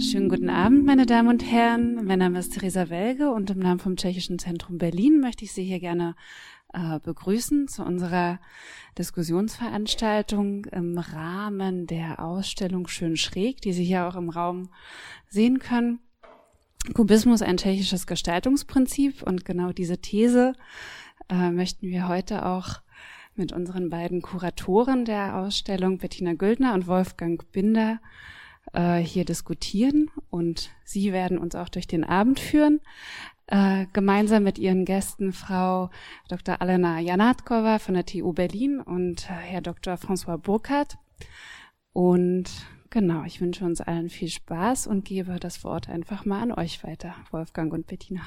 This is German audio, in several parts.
Schönen guten Abend, meine Damen und Herren. Mein Name ist Theresa Welge und im Namen vom Tschechischen Zentrum Berlin möchte ich Sie hier gerne äh, begrüßen zu unserer Diskussionsveranstaltung im Rahmen der Ausstellung Schön Schräg, die Sie hier auch im Raum sehen können. Kubismus ein tschechisches Gestaltungsprinzip und genau diese These äh, möchten wir heute auch mit unseren beiden Kuratoren der Ausstellung, Bettina Güldner und Wolfgang Binder, äh, hier diskutieren und Sie werden uns auch durch den Abend führen. Äh, gemeinsam mit Ihren Gästen Frau Dr. Alena Janatkova von der TU Berlin und Herr Dr. François Burkhardt. Und genau, ich wünsche uns allen viel Spaß und gebe das Wort einfach mal an euch weiter, Wolfgang und Bettina.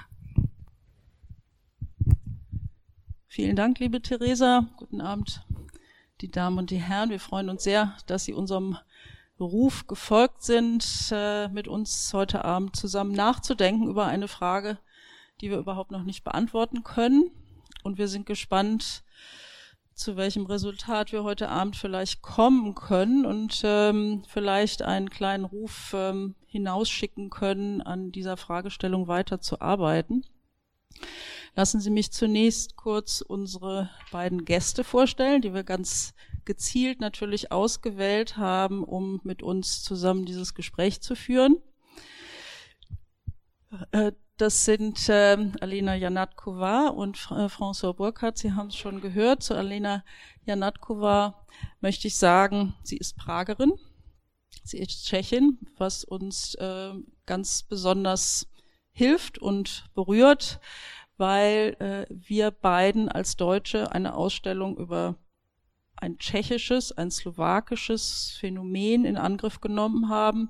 Vielen Dank, liebe Theresa. Guten Abend, die Damen und die Herren. Wir freuen uns sehr, dass Sie unserem Ruf gefolgt sind, äh, mit uns heute Abend zusammen nachzudenken über eine Frage, die wir überhaupt noch nicht beantworten können. Und wir sind gespannt, zu welchem Resultat wir heute Abend vielleicht kommen können und ähm, vielleicht einen kleinen Ruf ähm, hinausschicken können, an dieser Fragestellung weiter zu arbeiten. Lassen Sie mich zunächst kurz unsere beiden Gäste vorstellen, die wir ganz gezielt natürlich ausgewählt haben, um mit uns zusammen dieses Gespräch zu führen. Äh, das sind äh, Alena Janatkova und äh, François Burkhardt. Sie haben es schon gehört. Zu Alena Janatkova möchte ich sagen, sie ist Pragerin. Sie ist Tschechin, was uns äh, ganz besonders hilft und berührt, weil äh, wir beiden als Deutsche eine Ausstellung über ein tschechisches, ein slowakisches Phänomen in Angriff genommen haben,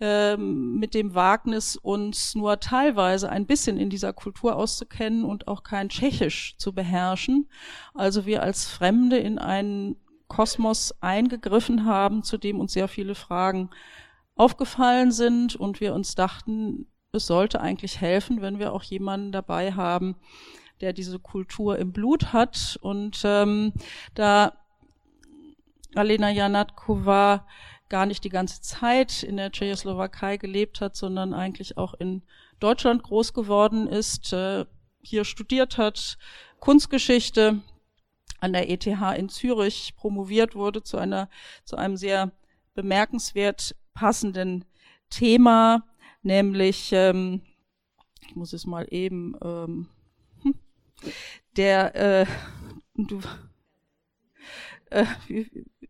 ähm, mit dem Wagnis, uns nur teilweise ein bisschen in dieser Kultur auszukennen und auch kein Tschechisch zu beherrschen. Also wir als Fremde in einen Kosmos eingegriffen haben, zu dem uns sehr viele Fragen aufgefallen sind und wir uns dachten, es sollte eigentlich helfen, wenn wir auch jemanden dabei haben, der diese Kultur im Blut hat. Und ähm, da Alena Janatkova gar nicht die ganze Zeit in der Tschechoslowakei gelebt hat, sondern eigentlich auch in Deutschland groß geworden ist, äh, hier studiert hat, Kunstgeschichte an der ETH in Zürich promoviert wurde zu einer, zu einem sehr bemerkenswert passenden Thema, nämlich, ähm, ich muss es mal eben, ähm, hm, der, äh, du, äh,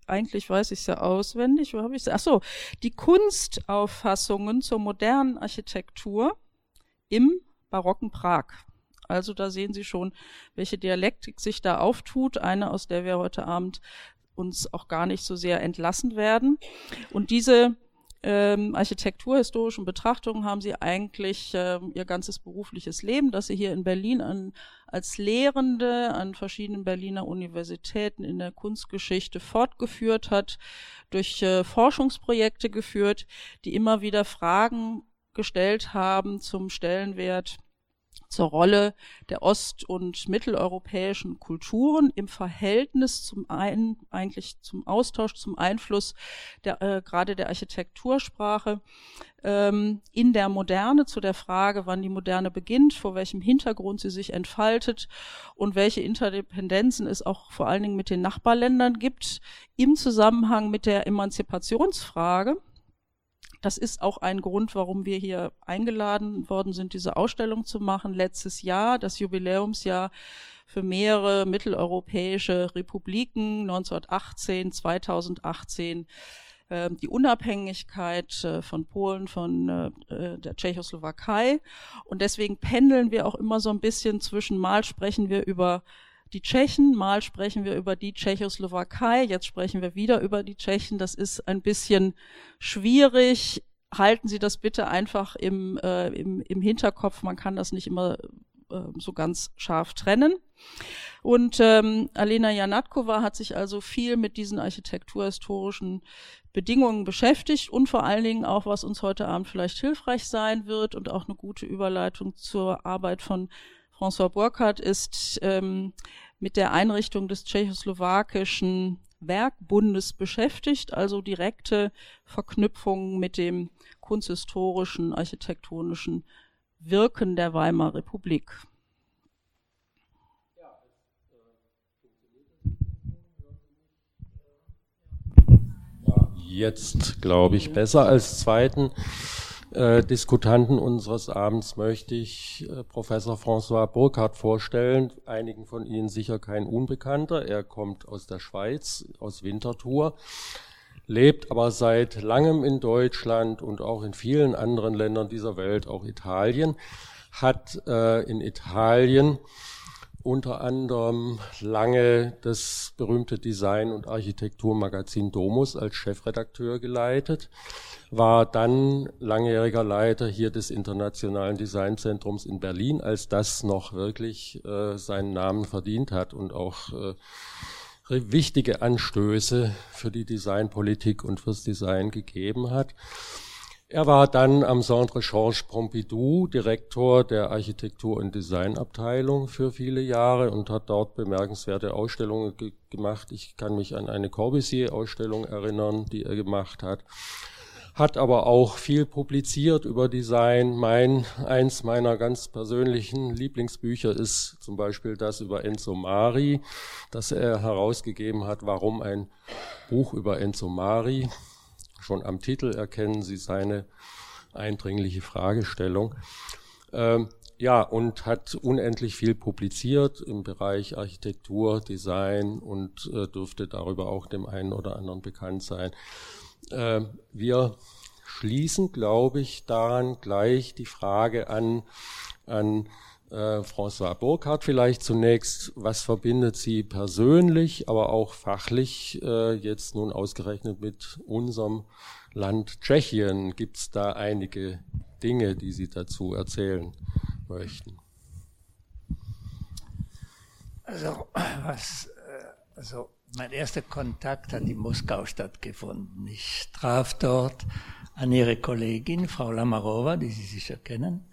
eigentlich weiß ich es ja auswendig, wo habe ich es? Ach so, die Kunstauffassungen zur modernen Architektur im barocken Prag. Also da sehen Sie schon, welche Dialektik sich da auftut, eine, aus der wir heute Abend uns auch gar nicht so sehr entlassen werden. Und diese ähm, architekturhistorischen Betrachtungen haben sie eigentlich ähm, ihr ganzes berufliches Leben, das sie hier in Berlin an, als Lehrende an verschiedenen Berliner Universitäten in der Kunstgeschichte fortgeführt hat, durch äh, Forschungsprojekte geführt, die immer wieder Fragen gestellt haben zum Stellenwert zur Rolle der ost- und mitteleuropäischen Kulturen im Verhältnis zum einen eigentlich zum Austausch, zum Einfluss der, äh, gerade der Architektursprache. Ähm, in der Moderne zu der Frage, wann die Moderne beginnt, vor welchem Hintergrund sie sich entfaltet und welche Interdependenzen es auch vor allen Dingen mit den Nachbarländern gibt im Zusammenhang mit der Emanzipationsfrage das ist auch ein Grund, warum wir hier eingeladen worden sind, diese Ausstellung zu machen. Letztes Jahr, das Jubiläumsjahr für mehrere mitteleuropäische Republiken, 1918, 2018, äh, die Unabhängigkeit äh, von Polen, von äh, der Tschechoslowakei. Und deswegen pendeln wir auch immer so ein bisschen zwischen, mal sprechen wir über die Tschechen, mal sprechen wir über die Tschechoslowakei, jetzt sprechen wir wieder über die Tschechen. Das ist ein bisschen schwierig. Halten Sie das bitte einfach im, äh, im, im Hinterkopf. Man kann das nicht immer äh, so ganz scharf trennen. Und ähm, Alena Janatkova hat sich also viel mit diesen architekturhistorischen Bedingungen beschäftigt und vor allen Dingen auch, was uns heute Abend vielleicht hilfreich sein wird und auch eine gute Überleitung zur Arbeit von François Burkhardt ist ähm, mit der Einrichtung des tschechoslowakischen Werkbundes beschäftigt, also direkte Verknüpfungen mit dem kunsthistorischen, architektonischen Wirken der Weimarer Republik. Jetzt glaube ich besser als zweiten äh, Diskutanten unseres Abends möchte ich äh, Professor François Burkhardt vorstellen. Einigen von Ihnen sicher kein Unbekannter. Er kommt aus der Schweiz, aus Winterthur, lebt aber seit langem in Deutschland und auch in vielen anderen Ländern dieser Welt, auch Italien, hat äh, in Italien unter anderem lange das berühmte Design- und Architekturmagazin Domus als Chefredakteur geleitet, war dann langjähriger Leiter hier des Internationalen Designzentrums in Berlin, als das noch wirklich äh, seinen Namen verdient hat und auch äh, wichtige Anstöße für die Designpolitik und fürs Design gegeben hat. Er war dann am Centre Georges Pompidou Direktor der Architektur- und Designabteilung für viele Jahre und hat dort bemerkenswerte Ausstellungen ge gemacht. Ich kann mich an eine Corbusier-Ausstellung erinnern, die er gemacht hat. Hat aber auch viel publiziert über Design. Mein, eins meiner ganz persönlichen Lieblingsbücher ist zum Beispiel das über Enzo Mari, das er herausgegeben hat, warum ein Buch über Enzo Mari Schon am Titel erkennen Sie seine eindringliche Fragestellung. Ähm, ja, und hat unendlich viel publiziert im Bereich Architektur, Design und äh, dürfte darüber auch dem einen oder anderen bekannt sein. Äh, wir schließen, glaube ich, daran gleich die Frage an, an äh, François Burkhardt vielleicht zunächst, was verbindet Sie persönlich, aber auch fachlich äh, jetzt nun ausgerechnet mit unserem Land Tschechien? Gibt es da einige Dinge, die Sie dazu erzählen möchten? Also, was, äh, also mein erster Kontakt hat in Moskau stattgefunden. Ich traf dort an Ihre Kollegin, Frau Lamarova, die Sie sicher kennen.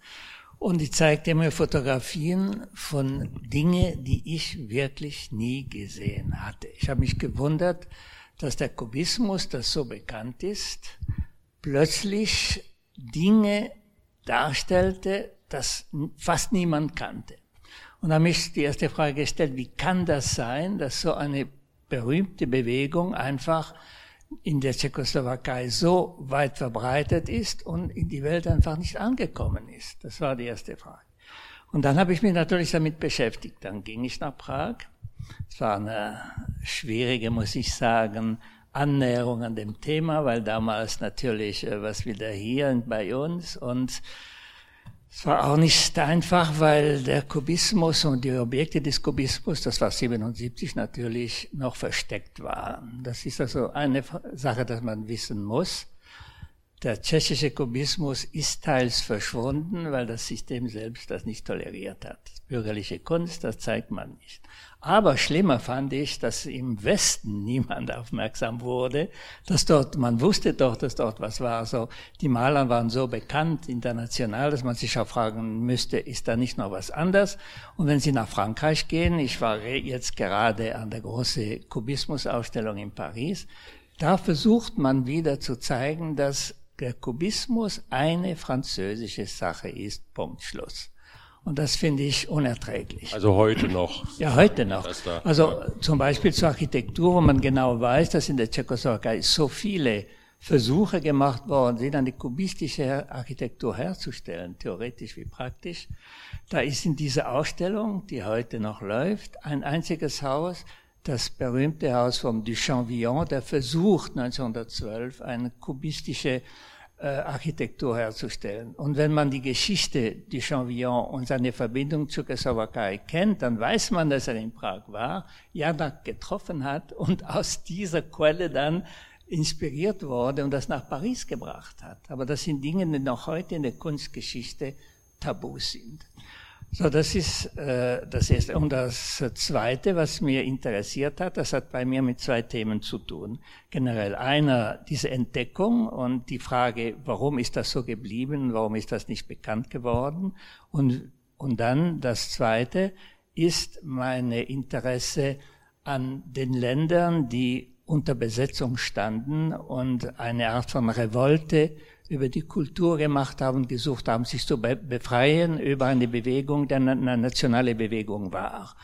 Und die zeigte mir Fotografien von Dingen, die ich wirklich nie gesehen hatte. Ich habe mich gewundert, dass der Kubismus, das so bekannt ist, plötzlich Dinge darstellte, das fast niemand kannte. Und da habe ich die erste Frage gestellt, wie kann das sein, dass so eine berühmte Bewegung einfach in der Tschechoslowakei so weit verbreitet ist und in die Welt einfach nicht angekommen ist. Das war die erste Frage. Und dann habe ich mich natürlich damit beschäftigt. Dann ging ich nach Prag. Es war eine schwierige, muss ich sagen, Annäherung an dem Thema, weil damals natürlich äh, was wieder hier bei uns und es war auch nicht einfach, weil der Kubismus und die Objekte des Kubismus, das war 77 natürlich, noch versteckt waren. Das ist also eine Sache, dass man wissen muss. Der tschechische Kubismus ist teils verschwunden, weil das System selbst das nicht toleriert hat. Bürgerliche Kunst, das zeigt man nicht. Aber schlimmer fand ich, dass im Westen niemand aufmerksam wurde, dass dort, man wusste doch, dass dort was war. So, die Maler waren so bekannt international, dass man sich auch fragen müsste, ist da nicht noch was anders? Und wenn Sie nach Frankreich gehen, ich war jetzt gerade an der großen Kubismus-Ausstellung in Paris, da versucht man wieder zu zeigen, dass der Kubismus eine französische Sache ist. Punkt Schluss. Und das finde ich unerträglich. Also heute noch. Ja, heute noch. Also zum Beispiel zur Architektur, wo man genau weiß, dass in der Tschechoslowakei so viele Versuche gemacht worden sind, eine kubistische Architektur herzustellen, theoretisch wie praktisch. Da ist in dieser Ausstellung, die heute noch läuft, ein einziges Haus, das berühmte Haus vom Duchamp Villon, der versucht 1912 eine kubistische äh, Architektur herzustellen. Und wenn man die Geschichte du Champvillon und seine Verbindung zur Slowakei kennt, dann weiß man, dass er in Prag war, Janak getroffen hat und aus dieser Quelle dann inspiriert wurde und das nach Paris gebracht hat. Aber das sind Dinge, die noch heute in der Kunstgeschichte tabu sind. So, das ist äh, das erste. Und das zweite, was mir interessiert hat, das hat bei mir mit zwei Themen zu tun. Generell einer, diese Entdeckung und die Frage, warum ist das so geblieben, warum ist das nicht bekannt geworden? Und, und dann das zweite ist meine Interesse an den Ländern, die unter Besetzung standen und eine Art von Revolte über die Kultur gemacht haben, gesucht haben, sich zu befreien über eine Bewegung, die eine nationale Bewegung war.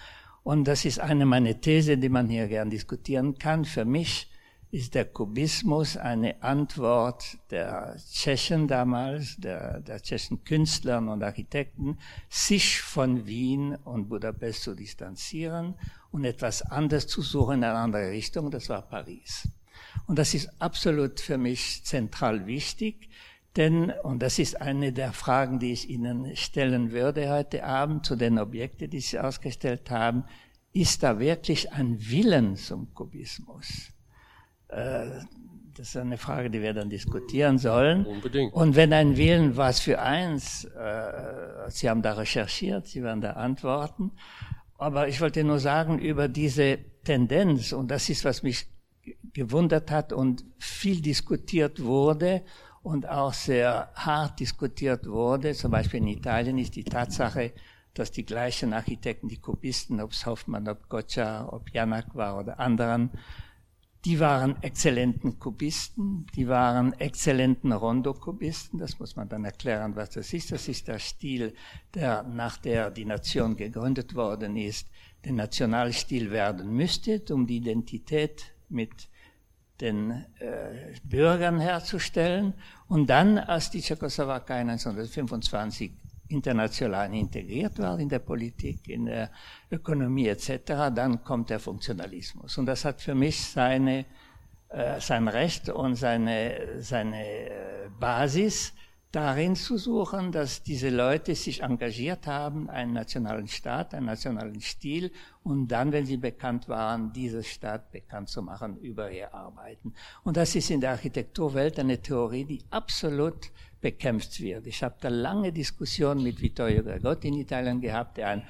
Und das ist eine meiner These, die man hier gern diskutieren kann. Für mich ist der Kubismus eine Antwort der Tschechen damals, der, der tschechischen Künstler und Architekten, sich von Wien und Budapest zu distanzieren und etwas anderes zu suchen in eine andere Richtung, das war Paris. Und das ist absolut für mich zentral wichtig, denn, und das ist eine der Fragen, die ich Ihnen stellen würde heute Abend zu den Objekten, die Sie ausgestellt haben, ist da wirklich ein Willen zum Kubismus? Äh, das ist eine Frage, die wir dann diskutieren sollen. Unbedingt. Und wenn ein Willen, was für eins? Äh, Sie haben da recherchiert, Sie werden da antworten. Aber ich wollte nur sagen über diese Tendenz, und das ist, was mich gewundert hat und viel diskutiert wurde und auch sehr hart diskutiert wurde. Zum Beispiel in Italien ist die Tatsache, dass die gleichen Architekten, die Kubisten, ob es Hoffmann, ob Gotcha, ob Janak war oder anderen, die waren exzellenten Kubisten, die waren exzellenten Rondo-Kubisten. Das muss man dann erklären, was das ist. Das ist der Stil, der nach der die Nation gegründet worden ist, der Nationalstil werden müsste, um die Identität mit den äh, Bürgern herzustellen. Und dann, als die Tschechoslowakei 1925 international integriert war in der Politik, in der Ökonomie etc., dann kommt der Funktionalismus. Und das hat für mich seine, äh, sein Recht und seine, seine äh, Basis darin zu suchen, dass diese Leute sich engagiert haben, einen nationalen Staat, einen nationalen Stil und dann, wenn sie bekannt waren, diese Staat bekannt zu machen über ihr Arbeiten. Und das ist in der Architekturwelt eine Theorie, die absolut bekämpft wird. Ich habe da lange Diskussionen mit Vittorio Gregotti in Italien gehabt, der ein,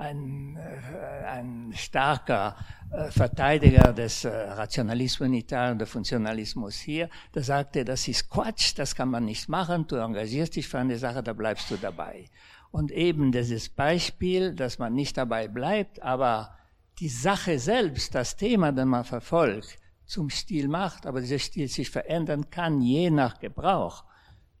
ein, äh, ein starker äh, Verteidiger des äh, Rationalismus in Italien, der Funktionalismus hier, der sagte, das ist Quatsch, das kann man nicht machen, du engagierst dich für eine Sache, da bleibst du dabei. Und eben dieses Beispiel, dass man nicht dabei bleibt, aber die Sache selbst, das Thema, das man verfolgt, zum Stil macht, aber dieser Stil sich verändern kann, je nach Gebrauch.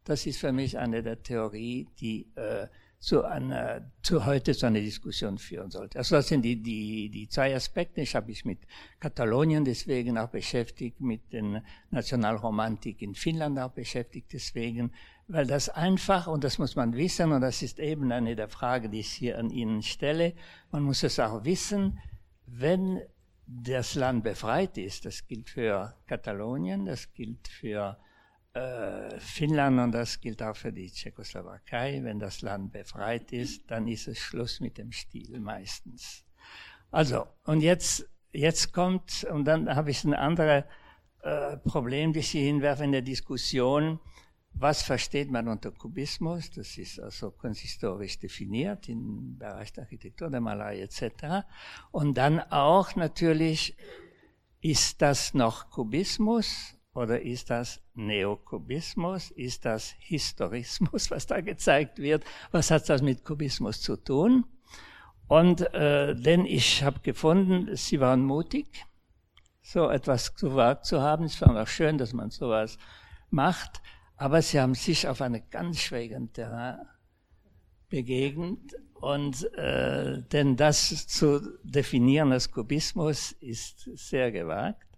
Das ist für mich eine der Theorie, die äh, zu einer, zu heute zu einer Diskussion führen sollte. Also das sind die, die, die zwei Aspekte. Ich habe mich mit Katalonien deswegen auch beschäftigt, mit den Nationalromantik in Finnland auch beschäftigt deswegen, weil das einfach, und das muss man wissen, und das ist eben eine der Fragen, die ich hier an Ihnen stelle, man muss es auch wissen, wenn das Land befreit ist, das gilt für Katalonien, das gilt für äh, Finnland und das gilt auch für die Tschechoslowakei, wenn das Land befreit ist, dann ist es Schluss mit dem Stil meistens. Also, und jetzt, jetzt kommt, und dann habe ich ein anderes äh, Problem, das ich hinwerfe in der Diskussion, was versteht man unter Kubismus? Das ist also kunsthistorisch definiert im Bereich der Architektur, der Malerei etc. Und dann auch natürlich, ist das noch Kubismus oder ist das Neokubismus? Ist das Historismus, was da gezeigt wird? Was hat das mit Kubismus zu tun? Und äh, denn ich habe gefunden, sie waren mutig, so etwas gewagt zu haben. Es war auch schön, dass man sowas macht, aber sie haben sich auf einem ganz schwierigen Terrain begegnet. Und äh, denn das zu definieren als Kubismus ist sehr gewagt.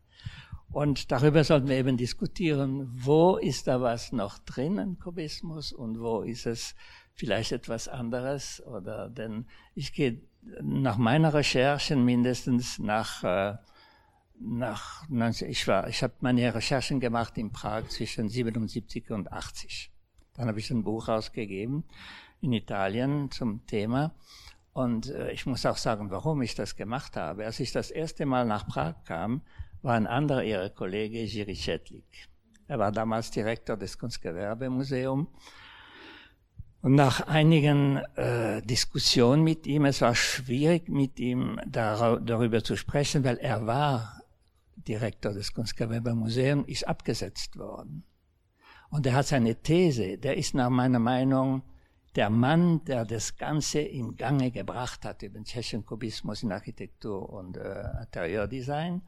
Und darüber sollten wir eben diskutieren, wo ist da was noch drin im Kubismus und wo ist es vielleicht etwas anderes oder denn ich gehe nach meiner Recherchen mindestens nach äh, nach ich war ich habe meine Recherchen gemacht in Prag zwischen 77 und 80. Dann habe ich ein Buch rausgegeben in Italien zum Thema und äh, ich muss auch sagen, warum ich das gemacht habe. Als ich das erste Mal nach Prag kam, war ein anderer ihrer Kollege, Jiri Chetlik. Er war damals Direktor des Kunstgewerbemuseums. Und nach einigen äh, Diskussionen mit ihm, es war schwierig mit ihm dar darüber zu sprechen, weil er war Direktor des Kunstgewerbemuseums, ist abgesetzt worden. Und er hat seine These, der ist nach meiner Meinung der Mann, der das Ganze in Gange gebracht hat über den tschechischen Kubismus in Architektur und äh, Interieurdesign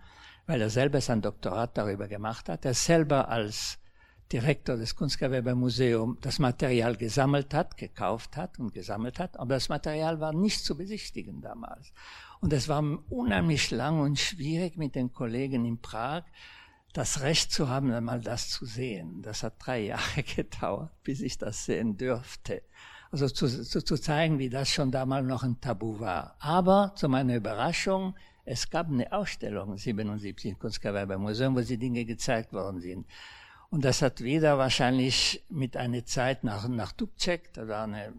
weil er selber sein Doktorat darüber gemacht hat. Er selber als Direktor des Kunstgewerbemuseums das Material gesammelt hat, gekauft hat und gesammelt hat, aber das Material war nicht zu besichtigen damals. Und es war unheimlich lang und schwierig mit den Kollegen in Prag, das Recht zu haben, einmal das zu sehen. Das hat drei Jahre gedauert, bis ich das sehen dürfte. Also zu, zu, zu zeigen, wie das schon damals noch ein Tabu war. Aber zu meiner Überraschung, es gab eine Ausstellung 77 im Kunstgewerbemuseum, wo die Dinge gezeigt worden sind. Und das hat wieder wahrscheinlich mit einer Zeit nach, nach Dubček, da war eine,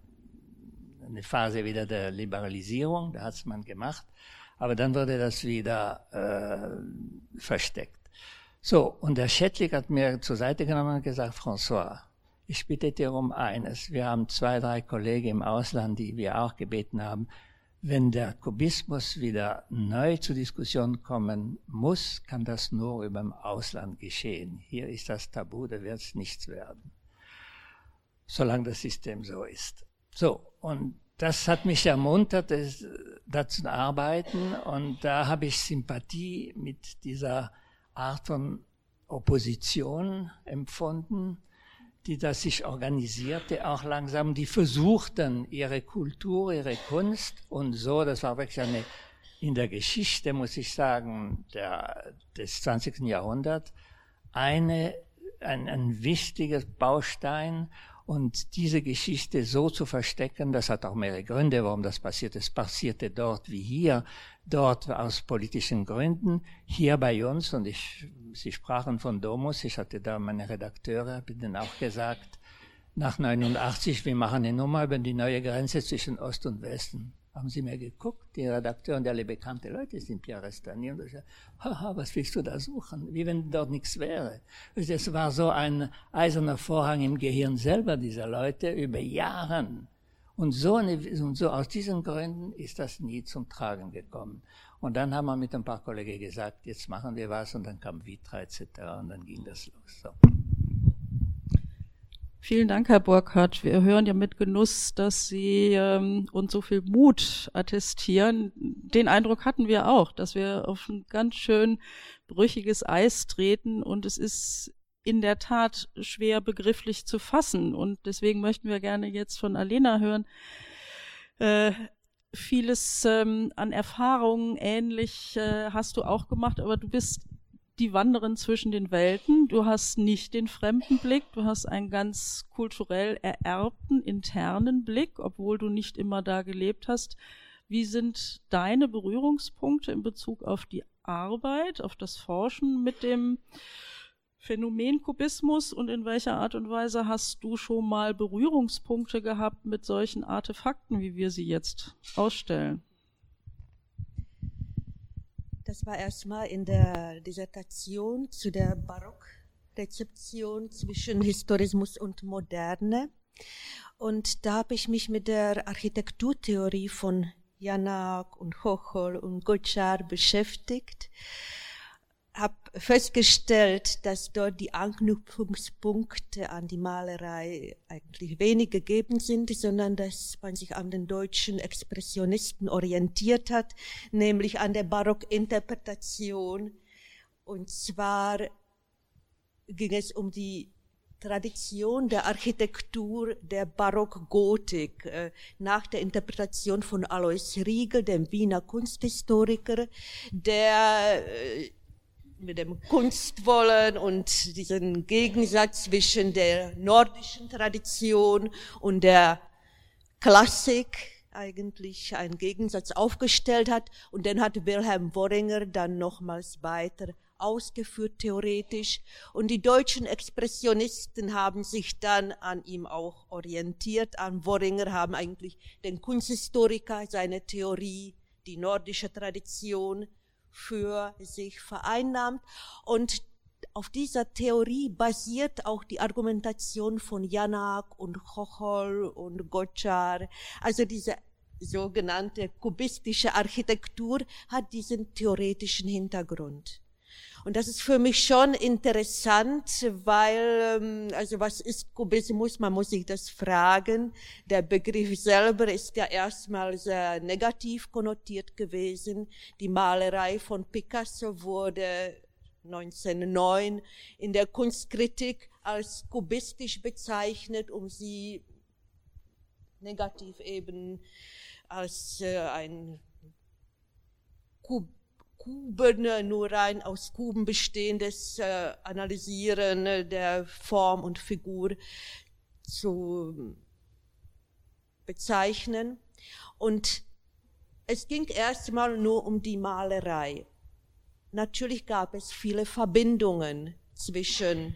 eine Phase wieder der Liberalisierung, da hat es man gemacht, aber dann wurde das wieder äh, versteckt. So, und der Schettlik hat mir zur Seite genommen und gesagt, François, ich bitte dir um eines. Wir haben zwei, drei Kollegen im Ausland, die wir auch gebeten haben, wenn der Kubismus wieder neu zur Diskussion kommen muss, kann das nur über dem Ausland geschehen. Hier ist das Tabu, da wird es nichts werden. Solange das System so ist. So, und das hat mich ermuntert, da zu arbeiten und da habe ich Sympathie mit dieser Art von Opposition empfunden, die das sich organisierte, auch langsam, die versuchten, ihre Kultur, ihre Kunst und so, das war wirklich eine, in der Geschichte, muss ich sagen, der, des 20. Jahrhunderts, eine, ein, ein wichtiges Baustein und diese Geschichte so zu verstecken, das hat auch mehrere Gründe, warum das passiert. Es passierte dort wie hier, dort aus politischen Gründen, hier bei uns, und ich, Sie sprachen von Domus, ich hatte da meine Redakteure, habe ihnen auch gesagt, nach 89, wir machen eine Nummer über die neue Grenze zwischen Ost und Westen haben sie mir geguckt, die Redakteure und alle bekannte Leute sind Pierre Restani und ich gesagt, haha, was willst du da suchen? Wie wenn dort nichts wäre. Es war so ein eiserner Vorhang im Gehirn selber dieser Leute über Jahren. Und so, eine, und so aus diesen Gründen ist das nie zum Tragen gekommen. Und dann haben wir mit ein paar Kollegen gesagt, jetzt machen wir was und dann kam Vitra etc. und dann ging das los. So. Vielen Dank, Herr Burkhardt. Wir hören ja mit Genuss, dass Sie ähm, uns so viel Mut attestieren. Den Eindruck hatten wir auch, dass wir auf ein ganz schön brüchiges Eis treten und es ist in der Tat schwer begrifflich zu fassen. Und deswegen möchten wir gerne jetzt von Alena hören. Äh, vieles ähm, an Erfahrungen ähnlich äh, hast du auch gemacht, aber du bist die Wanderin zwischen den Welten. Du hast nicht den fremden Blick, du hast einen ganz kulturell ererbten internen Blick, obwohl du nicht immer da gelebt hast. Wie sind deine Berührungspunkte in Bezug auf die Arbeit, auf das Forschen mit dem Phänomen Kubismus und in welcher Art und Weise hast du schon mal Berührungspunkte gehabt mit solchen Artefakten, wie wir sie jetzt ausstellen? Das war erstmal in der Dissertation zu der Barockrezeption zwischen Historismus und Moderne. Und da habe ich mich mit der Architekturtheorie von Janak und Hochol und Gotchar beschäftigt habe festgestellt, dass dort die Anknüpfungspunkte an die Malerei eigentlich wenig gegeben sind, sondern dass man sich an den deutschen Expressionisten orientiert hat, nämlich an der Barockinterpretation. Und zwar ging es um die Tradition der Architektur der Barockgotik äh, nach der Interpretation von Alois Riegel, dem Wiener Kunsthistoriker, der äh, mit dem Kunstwollen und diesen Gegensatz zwischen der nordischen Tradition und der Klassik eigentlich einen Gegensatz aufgestellt hat. Und den hat Wilhelm Worringer dann nochmals weiter ausgeführt theoretisch. Und die deutschen Expressionisten haben sich dann an ihm auch orientiert, an Worringer haben eigentlich den Kunsthistoriker, seine Theorie, die nordische Tradition für sich vereinnahmt. Und auf dieser Theorie basiert auch die Argumentation von Janak und Chochol und Gotchar. Also diese sogenannte kubistische Architektur hat diesen theoretischen Hintergrund. Und das ist für mich schon interessant, weil, ähm, also was ist Kubismus? Man muss sich das fragen. Der Begriff selber ist ja erstmal sehr negativ konnotiert gewesen. Die Malerei von Picasso wurde 1909 in der Kunstkritik als kubistisch bezeichnet, um sie negativ eben als äh, ein Kub Kuben, nur rein aus Kuben bestehendes äh, Analysieren der Form und Figur zu bezeichnen. Und es ging erstmal nur um die Malerei. Natürlich gab es viele Verbindungen zwischen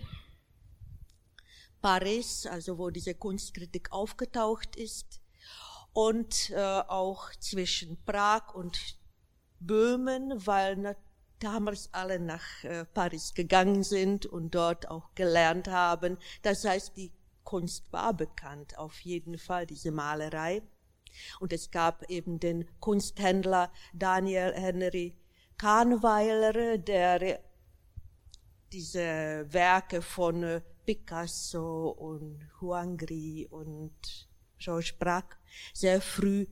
Paris, also wo diese Kunstkritik aufgetaucht ist, und äh, auch zwischen Prag und Böhmen, weil damals alle nach äh, Paris gegangen sind und dort auch gelernt haben. Das heißt, die Kunst war bekannt, auf jeden Fall, diese Malerei. Und es gab eben den Kunsthändler Daniel Henry Kahnweiler, der diese Werke von äh, Picasso und Huangri und Georges Braque sehr früh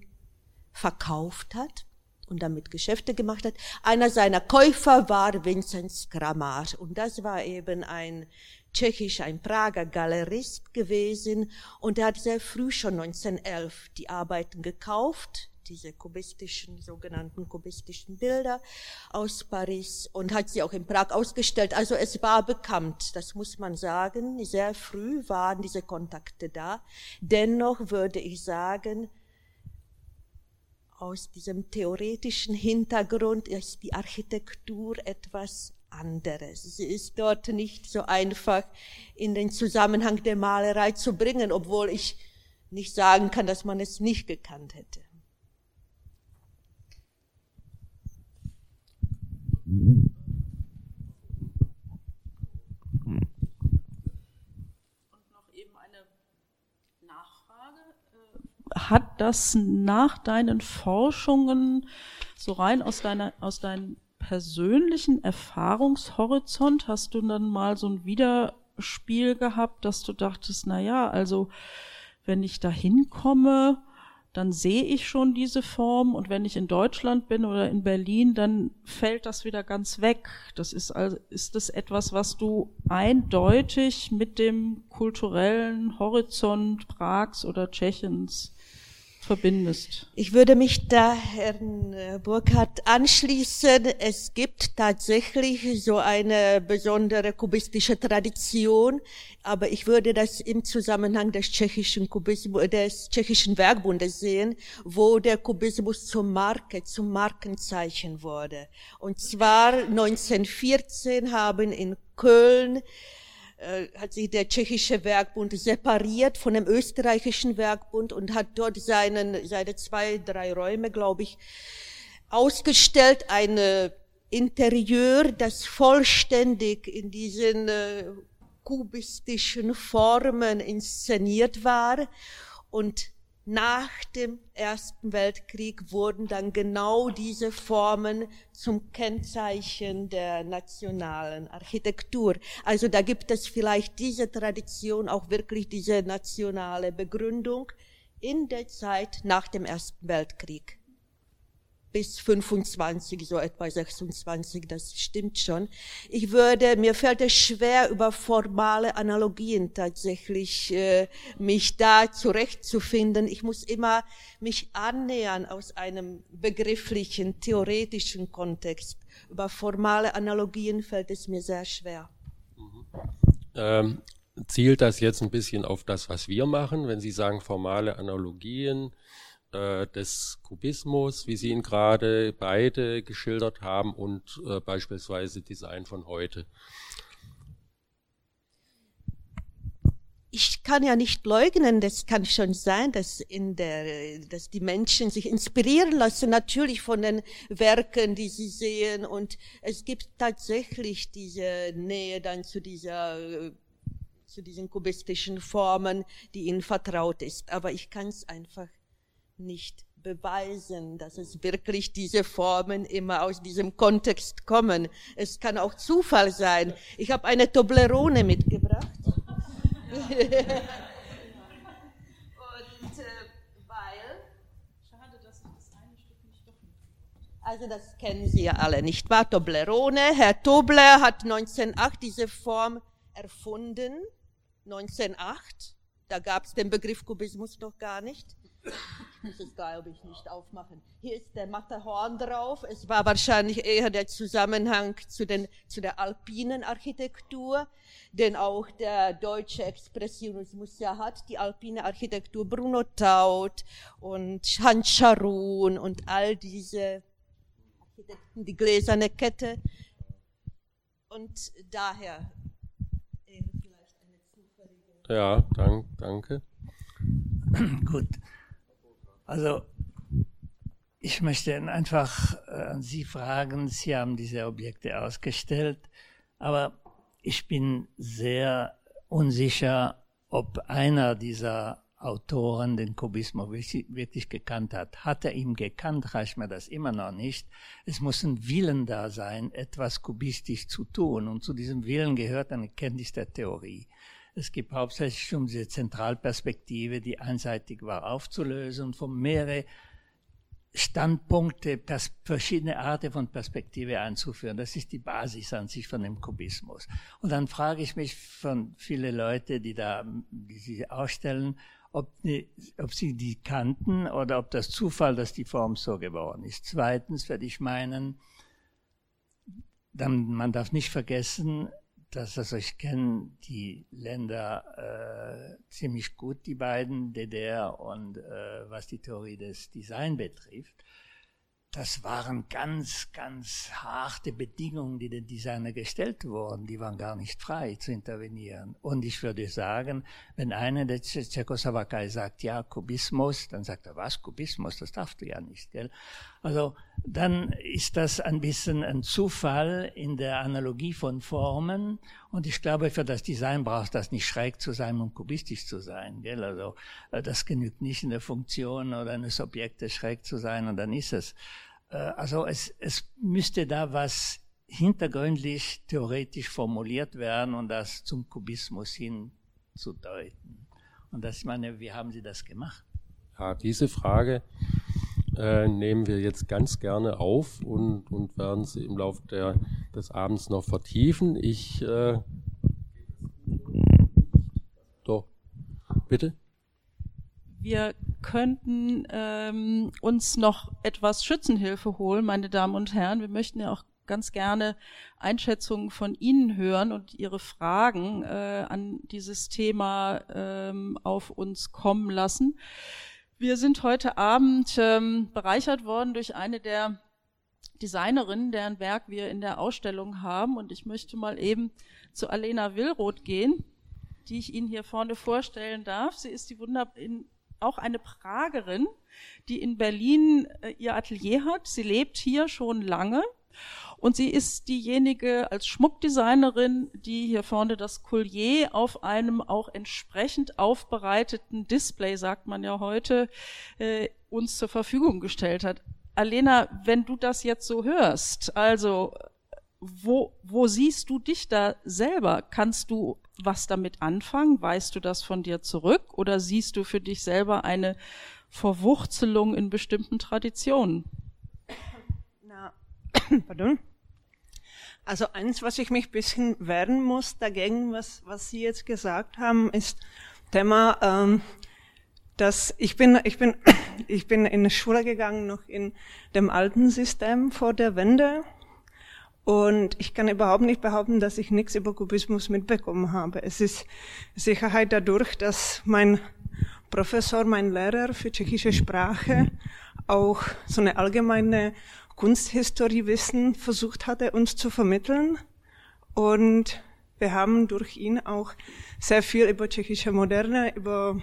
verkauft hat und damit Geschäfte gemacht hat. Einer seiner Käufer war Vinzenz Kramar und das war eben ein tschechisch, ein Prager Galerist gewesen und er hat sehr früh schon 1911 die Arbeiten gekauft, diese kubistischen, sogenannten kubistischen Bilder aus Paris und hat sie auch in Prag ausgestellt. Also es war bekannt, das muss man sagen. Sehr früh waren diese Kontakte da. Dennoch würde ich sagen, aus diesem theoretischen Hintergrund ist die Architektur etwas anderes. Sie ist dort nicht so einfach in den Zusammenhang der Malerei zu bringen, obwohl ich nicht sagen kann, dass man es nicht gekannt hätte. Hat das nach deinen Forschungen so rein aus deiner, aus deinem persönlichen Erfahrungshorizont hast du dann mal so ein Widerspiel gehabt, dass du dachtest, na ja, also wenn ich da hinkomme, dann sehe ich schon diese Form und wenn ich in Deutschland bin oder in Berlin, dann fällt das wieder ganz weg. Das ist also, ist das etwas, was du eindeutig mit dem kulturellen Horizont Prags oder Tschechiens verbindest. Ich würde mich da Herrn äh, Burkhardt anschließen. Es gibt tatsächlich so eine besondere kubistische Tradition, aber ich würde das im Zusammenhang des tschechischen Kubismus, des tschechischen Werkbundes sehen, wo der Kubismus zur Marke, zum Markenzeichen wurde. Und zwar 1914 haben in Köln äh, hat sich der tschechische Werkbund separiert von dem österreichischen Werkbund und hat dort seinen, seine zwei, drei Räume, glaube ich, ausgestellt, ein Interieur, das vollständig in diesen äh, kubistischen Formen inszeniert war. Und nach dem Ersten Weltkrieg wurden dann genau diese Formen zum Kennzeichen der nationalen Architektur. Also da gibt es vielleicht diese Tradition, auch wirklich diese nationale Begründung in der Zeit nach dem Ersten Weltkrieg bis 25, so etwa 26, das stimmt schon. Ich würde, mir fällt es schwer, über formale Analogien tatsächlich äh, mich da zurechtzufinden. Ich muss immer mich annähern aus einem begrifflichen, theoretischen Kontext. Über formale Analogien fällt es mir sehr schwer. Mhm. Ähm, zielt das jetzt ein bisschen auf das, was wir machen, wenn Sie sagen formale Analogien? Äh, des Kubismus, wie Sie ihn gerade beide geschildert haben, und äh, beispielsweise Design von heute. ich kann ja nicht leugnen, das kann schon sein, dass in der, dass die Menschen sich inspirieren lassen, natürlich von den Werken, die sie sehen. Und es gibt tatsächlich diese Nähe dann zu dieser, zu diesen kubistischen Formen, die ihnen vertraut ist. Aber ich kann es einfach nicht beweisen, dass es wirklich diese Formen immer aus diesem Kontext kommen. Es kann auch Zufall sein. Ich habe eine Toblerone mitgebracht. Und äh, weil. Schade, dass ich das eine Stück nicht doch Also das kennen Sie ja alle, nicht wahr? Toblerone. Herr Tobler hat 1908 diese Form erfunden. 1908. Da gab es den Begriff Kubismus noch gar nicht. Ich muss es, glaube ich, nicht aufmachen. Hier ist der Matterhorn drauf. Es war wahrscheinlich eher der Zusammenhang zu, den, zu der alpinen Architektur, den auch der deutsche Expressionismus ja hat. Die alpine Architektur Bruno Taut und Hans Scharun und all diese Architekten, die gläserne Kette. Und daher ja, dank, danke. Gut. Also, ich möchte einfach äh, an Sie fragen, Sie haben diese Objekte ausgestellt, aber ich bin sehr unsicher, ob einer dieser Autoren den Kubismus wirklich gekannt hat. Hat er ihn gekannt, reicht mir das immer noch nicht. Es muss ein Willen da sein, etwas kubistisch zu tun. Und zu diesem Willen gehört eine Kenntnis der Theorie. Es gibt hauptsächlich um diese Zentralperspektive, die einseitig war, aufzulösen und von mehrere Standpunkte, verschiedene Arten von Perspektive einzuführen. Das ist die Basis an sich von dem Kubismus. Und dann frage ich mich von viele Leute, die da, die sie ausstellen, ob, die, ob sie die kannten oder ob das Zufall, dass die Form so geworden ist. Zweitens werde ich meinen, dann, man darf nicht vergessen, dass also ich kenne die Länder äh, ziemlich gut, die beiden, DDR und äh, was die Theorie des Design betrifft das waren ganz, ganz harte Bedingungen, die den Designer gestellt wurden. Die waren gar nicht frei zu intervenieren. Und ich würde sagen, wenn einer der Tschechoslowakei sagt, ja, Kubismus, dann sagt er, was, Kubismus, das darfst du ja nicht, gell? Also, dann ist das ein bisschen ein Zufall in der Analogie von Formen. Und ich glaube, für das Design braucht das nicht schräg zu sein, um kubistisch zu sein, gell? Also, äh, das genügt nicht in der Funktion oder eines Objektes schräg zu sein und dann ist es. Äh, also es, es müsste da was hintergründlich theoretisch formuliert werden und das zum Kubismus hinzudeuten. Und das, ich meine, wie haben Sie das gemacht? Ja, diese Frage äh, nehmen wir jetzt ganz gerne auf und, und werden sie im Laufe der, des Abends noch vertiefen. Ich äh, doch, bitte? Wir könnten ähm, uns noch etwas Schützenhilfe holen, meine Damen und Herren. Wir möchten ja auch ganz gerne Einschätzungen von Ihnen hören und Ihre Fragen äh, an dieses Thema ähm, auf uns kommen lassen. Wir sind heute Abend ähm, bereichert worden durch eine der Designerinnen, deren Werk wir in der Ausstellung haben. Und ich möchte mal eben zu Alena Willroth gehen, die ich Ihnen hier vorne vorstellen darf. Sie ist die Wunder in auch eine Pragerin, die in Berlin äh, ihr Atelier hat. Sie lebt hier schon lange und sie ist diejenige als Schmuckdesignerin, die hier vorne das Collier auf einem auch entsprechend aufbereiteten Display, sagt man ja heute, äh, uns zur Verfügung gestellt hat. Alena, wenn du das jetzt so hörst, also wo, wo siehst du dich da selber? Kannst du was damit anfangen? Weißt du das von dir zurück? Oder siehst du für dich selber eine Verwurzelung in bestimmten Traditionen? Pardon. Also eins, was ich mich bisschen wehren muss dagegen, was, was Sie jetzt gesagt haben, ist Thema, ähm, dass ich bin, ich bin, ich bin in die Schule gegangen, noch in dem alten System vor der Wende und ich kann überhaupt nicht behaupten, dass ich nichts über Kubismus mitbekommen habe. Es ist Sicherheit dadurch, dass mein Professor, mein Lehrer für tschechische Sprache auch so eine allgemeine Kunsthistoriewissen versucht hatte, uns zu vermitteln. Und wir haben durch ihn auch sehr viel über tschechische Moderne, über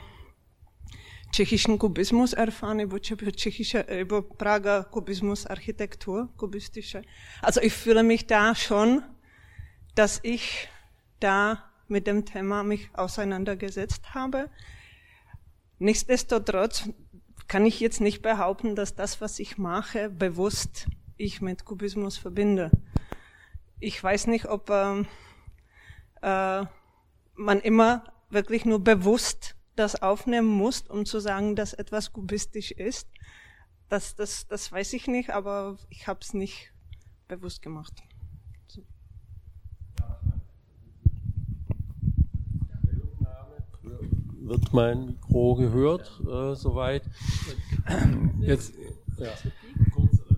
tschechischen Kubismus erfahren, über, tschechische, über Prager Kubismus, Architektur, kubistische. Also ich fühle mich da schon, dass ich da mit dem Thema mich auseinandergesetzt habe. Nichtsdestotrotz kann ich jetzt nicht behaupten, dass das, was ich mache, bewusst ich mit Kubismus verbinde. Ich weiß nicht, ob äh, äh, man immer wirklich nur bewusst das aufnehmen muss, um zu sagen, dass etwas kubistisch ist. Das, das, das weiß ich nicht, aber ich habe es nicht bewusst gemacht. So. Wird mein Mikro gehört äh, soweit? Jetzt, ja.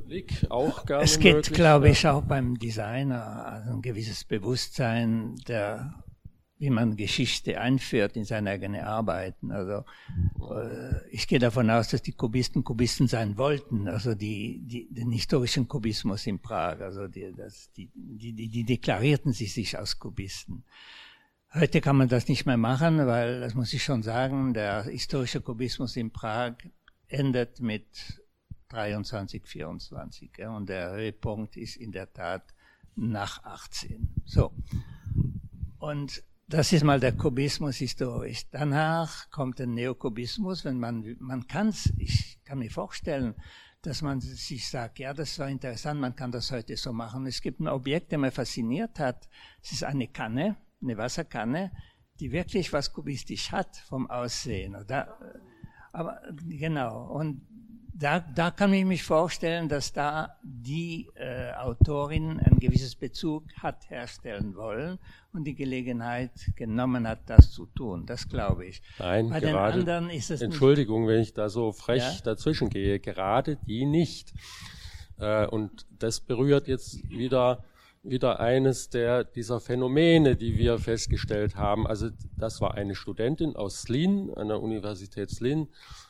Blick auch gerne Es geht, möglich, glaube ich, auch beim Designer also ein gewisses Bewusstsein der wie man Geschichte einführt in seine eigene Arbeiten. Also äh, ich gehe davon aus, dass die Kubisten Kubisten sein wollten, also die, die den historischen Kubismus in Prag, also die, das, die, die, die, die deklarierten sie sich als Kubisten. Heute kann man das nicht mehr machen, weil, das muss ich schon sagen, der historische Kubismus in Prag endet mit 23, 24 ja, und der Höhepunkt ist in der Tat nach 18. So. Und das ist mal der Kubismus historisch. Danach kommt der Neokubismus, wenn man, man kann's, ich kann mir vorstellen, dass man sich sagt, ja, das war interessant, man kann das heute so machen. Es gibt ein Objekt, der mir fasziniert hat. Es ist eine Kanne, eine Wasserkanne, die wirklich was kubistisch hat vom Aussehen. Da, aber genau. Und da, da kann ich mich vorstellen, dass da die äh, Autorin ein gewisses Bezug hat herstellen wollen und die Gelegenheit genommen hat, das zu tun. Das glaube ich. Nein, Bei gerade, den anderen ist es Entschuldigung, wenn ich da so frech Ja? dazwischen gehe, gerade die nicht. Äh, und das berührt jetzt wieder, wieder eines der, dieser Phänomene, die wir festgestellt haben. Also das war eine Studentin aus Slin, an der Universität Slin.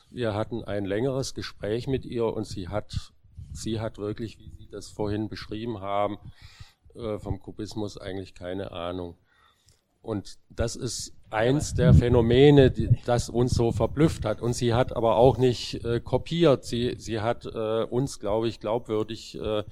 Wir hatten ein längeres Gespräch mit ihr und sie hat, sie hat wirklich, wie Sie das vorhin beschrieben haben, äh, vom Kubismus eigentlich keine Ahnung. Und das ist eins der Phänomene, die, das uns so verblüfft hat. Und sie hat aber auch nicht äh, kopiert. Sie, sie hat äh, uns, glaube ich, glaubwürdig äh,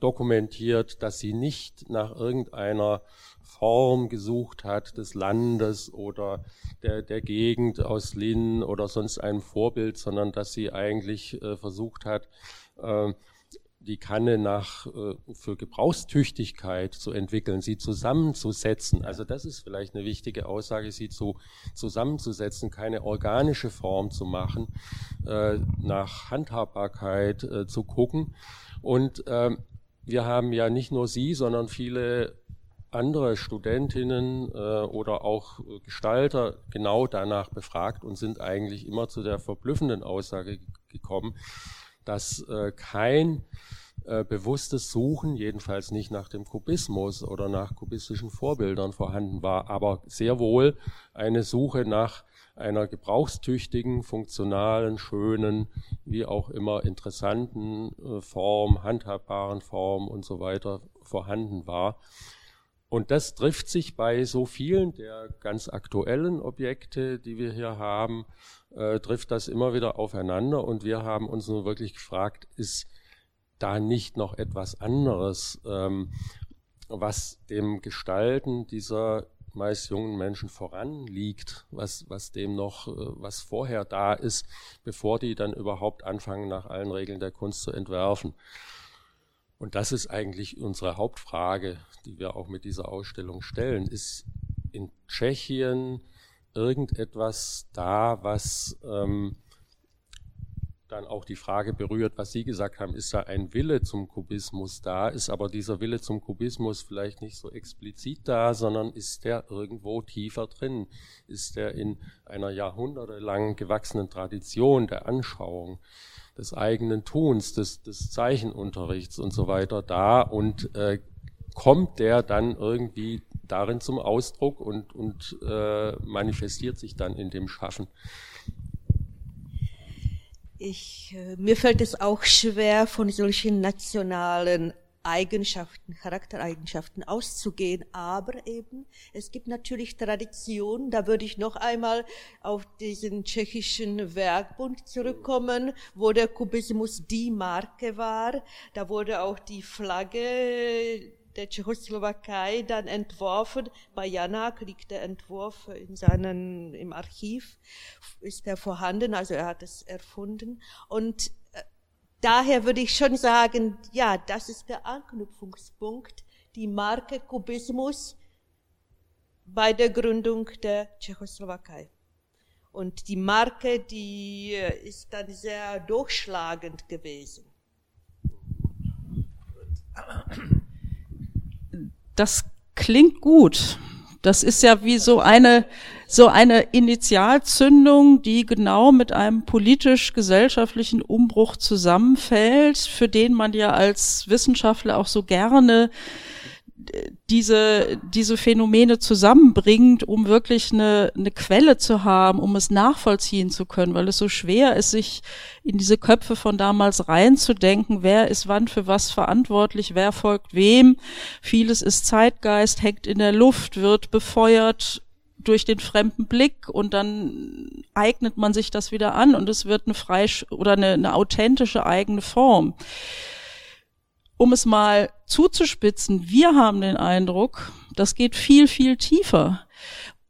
dokumentiert, dass sie nicht nach irgendeiner Form gesucht hat des Landes oder der, der Gegend aus Linn oder sonst einem Vorbild, sondern dass sie eigentlich äh, versucht hat, äh, die Kanne nach äh, für Gebrauchstüchtigkeit zu entwickeln, sie zusammenzusetzen. Also das ist vielleicht eine wichtige Aussage, sie zu zusammenzusetzen, keine organische Form zu machen, äh, nach Handhabbarkeit äh, zu gucken. Und ähm, wir haben ja nicht nur Sie, sondern viele andere Studentinnen äh, oder auch Gestalter genau danach befragt und sind eigentlich immer zu der verblüffenden Aussage ge- gekommen, dass äh, kein äh, bewusstes Suchen, jedenfalls nicht nach dem Kubismus oder nach kubistischen Vorbildern vorhanden war, aber sehr wohl eine Suche nach einer gebrauchstüchtigen, funktionalen, schönen, wie auch immer interessanten äh, Form, handhabbaren Form und so weiter vorhanden war. Und das trifft sich bei so vielen der ganz aktuellen Objekte, die wir hier haben, äh, trifft das immer wieder aufeinander. Und wir haben uns nun wirklich gefragt, ist da nicht noch etwas anderes, ähm, was dem Gestalten dieser meist jungen Menschen voranliegt, was, was dem noch, äh, was vorher da ist, bevor die dann überhaupt anfangen, nach allen Regeln der Kunst zu entwerfen. Und das ist eigentlich unsere Hauptfrage, die wir auch mit dieser Ausstellung stellen. Ist in Tschechien irgendetwas da, was ähm, dann auch die Frage berührt, was Sie gesagt haben, ist da ein Wille zum Kubismus da? Ist aber dieser Wille zum Kubismus vielleicht nicht so explizit da, sondern ist der irgendwo tiefer drin? Ist der in einer jahrhundertelang gewachsenen Tradition der Anschauung? des eigenen Tuns, des, des Zeichenunterrichts und so weiter da und äh, kommt der dann irgendwie darin zum Ausdruck und, und äh, manifestiert sich dann in dem Schaffen. Ich, äh, mir fällt es auch schwer, von solchen nationalen Eigenschaften, Charaktereigenschaften auszugehen, aber eben, es gibt natürlich Tradition, da würde ich noch einmal auf diesen tschechischen Werkbund zurückkommen, wo der Kubismus die Marke war, da wurde auch die Flagge der Tschechoslowakei dann entworfen. Bei Janak liegt der Entwurf in seinen, im Archiv, ist er vorhanden, also er hat es erfunden. Und äh, daher würde ich schon sagen, ja, das ist der Anknüpfungspunkt, die Marke Kubismus bei der Gründung der Tschechoslowakei. Und die Marke, die äh, ist dann sehr durchschlagend gewesen. Das klingt gut. Das ist ja wie so eine, so eine Initialzündung, die genau mit einem politisch-gesellschaftlichen Umbruch zusammenfällt, für den man ja als Wissenschaftler auch so gerne diese, diese Phänomene zusammenbringt, um wirklich eine, eine Quelle zu haben, um es nachvollziehen zu können, weil es so schwer ist, sich in diese Köpfe von damals reinzudenken, wer ist wann für was verantwortlich, wer folgt wem. Vieles ist Zeitgeist, hängt in der Luft, wird befeuert durch den fremden Blick und dann eignet man sich das wieder an und es wird eine frei oder eine, eine authentische eigene Form um es mal zuzuspitzen, wir haben den Eindruck, das geht viel, viel tiefer.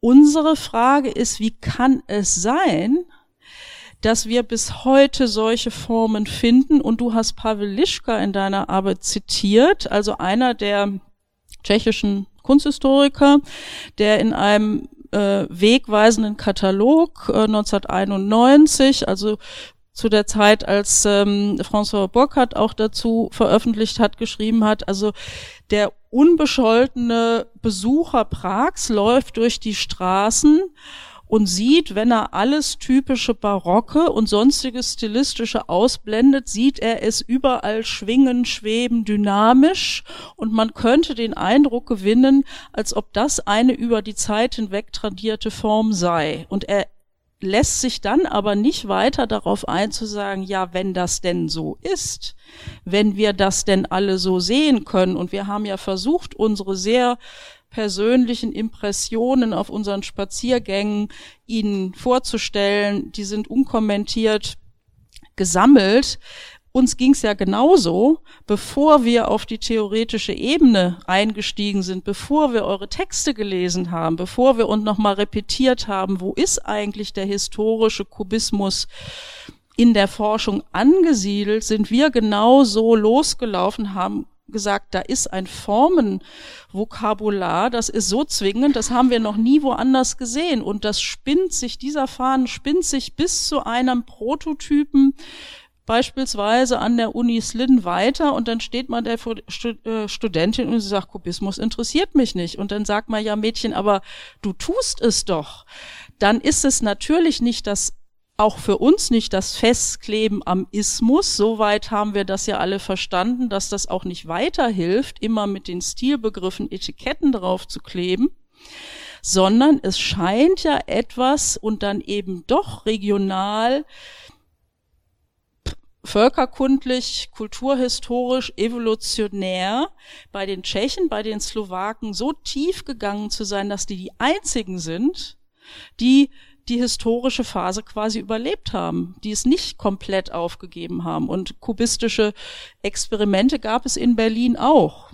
Unsere Frage ist, wie kann es sein, dass wir bis heute solche Formen finden? Und du hast Pavel Lischka in deiner Arbeit zitiert, also einer der tschechischen Kunsthistoriker, der in einem äh, wegweisenden Katalog äh, 1991, also zu der Zeit, als ähm, François Burkhardt auch dazu veröffentlicht hat, geschrieben hat. Also der unbescholtene Besucher Prags läuft durch die Straßen und sieht, wenn er alles typische Barocke und sonstiges stilistische ausblendet, sieht er es überall schwingen, schweben, dynamisch und man könnte den Eindruck gewinnen, als ob das eine über die Zeit hinweg tradierte Form sei. Und er lässt sich dann aber nicht weiter darauf ein zu sagen, ja, wenn das denn so ist, wenn wir das denn alle so sehen können. Und wir haben ja versucht, unsere sehr persönlichen Impressionen auf unseren Spaziergängen Ihnen vorzustellen, die sind unkommentiert gesammelt, uns ging es ja genauso, bevor wir auf die theoretische Ebene eingestiegen sind, bevor wir eure Texte gelesen haben, bevor wir uns nochmal repetiert haben, wo ist eigentlich der historische Kubismus in der Forschung angesiedelt, sind wir genauso losgelaufen, haben gesagt, da ist ein Formenvokabular, das ist so zwingend, das haben wir noch nie woanders gesehen. Und das spinnt sich, dieser Faden spinnt sich bis zu einem Prototypen beispielsweise an der Uni Slin weiter und dann steht man der äh, Studentin und sie sagt, Kubismus interessiert mich nicht. Und dann sagt man, ja Mädchen, aber du tust es doch. Dann ist es natürlich nicht das auch für uns nicht das Festkleben am Ismus. Soweit haben wir das ja alle verstanden, dass das auch nicht weiterhilft, immer mit den Stilbegriffen Etiketten drauf zu kleben, sondern es scheint ja etwas und dann eben doch regional völkerkundlich, kulturhistorisch, evolutionär bei den Tschechen, bei den Slowaken so tief gegangen zu sein, dass die die einzigen sind, die die historische Phase quasi überlebt haben, die es nicht komplett aufgegeben haben. Und kubistische Experimente gab es in Berlin auch.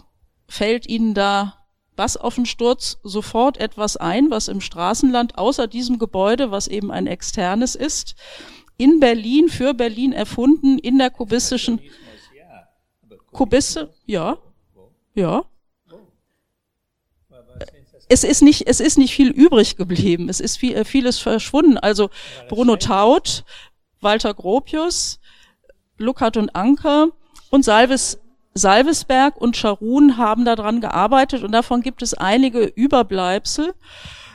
Fällt Ihnen da was auf den Sturz sofort etwas ein, was im Straßenland außer diesem Gebäude, was eben ein externes ist, in Berlin, für Berlin erfunden, in der kubistischen Kubisse, ja, ja. Es ist nicht, es ist nicht viel übrig geblieben. Es ist viel, vieles verschwunden. Also Bruno Taut, Walter Gropius, Luckert und Anker und Salvis, Salvesberg und Scharun haben daran gearbeitet und davon gibt es einige Überbleibsel.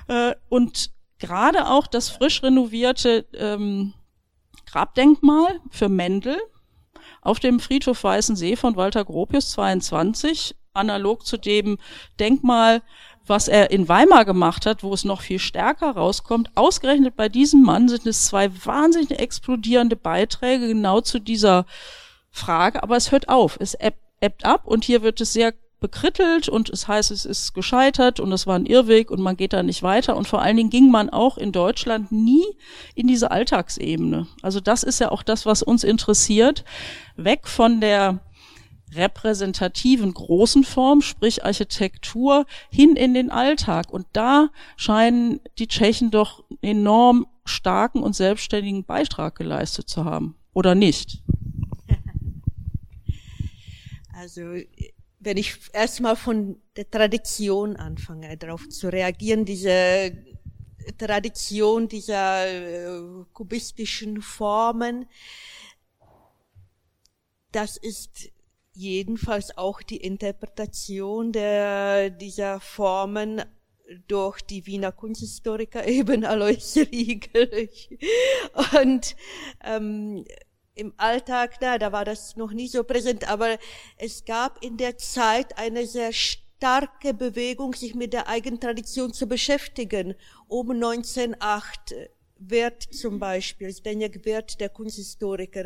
Äh, und gerade auch das frisch renovierte ähm, Grabdenkmal für Mendel auf dem Friedhof Weißensee von Walter Gropius 22, analog zu dem Denkmal, was er in Weimar gemacht hat, wo es noch viel stärker rauskommt. Ausgerechnet bei diesem Mann sind es zwei wahnsinnig explodierende Beiträge genau zu dieser Frage, aber es hört auf, es ebbt ab und hier wird es sehr bekrittelt und es heißt, es ist gescheitert und es war ein Irrweg und man geht da nicht weiter und vor allen Dingen ging man auch in Deutschland nie in diese Alltagsebene. Also das ist ja auch das, was uns interessiert, weg von der repräsentativen großen Form, sprich Architektur, hin in den Alltag. Und da scheinen die Tschechen doch enorm starken und selbstständigen Beitrag geleistet zu haben. Oder nicht? Also, wenn ich erstmal von der Tradition anfange, darauf zu reagieren, diese Tradition dieser äh, kubistischen Formen, das ist jedenfalls auch die Interpretation der, dieser Formen durch die Wiener Kunsthistoriker eben Alois Riegel. Und ähm, im Alltag, na, da war das noch nie so präsent, aber es gab in der Zeit eine sehr starke Bewegung, sich mit der eigenen Tradition zu beschäftigen. Um 1908 wird zum Beispiel, Zdeněk Wirth, der Kunsthistoriker,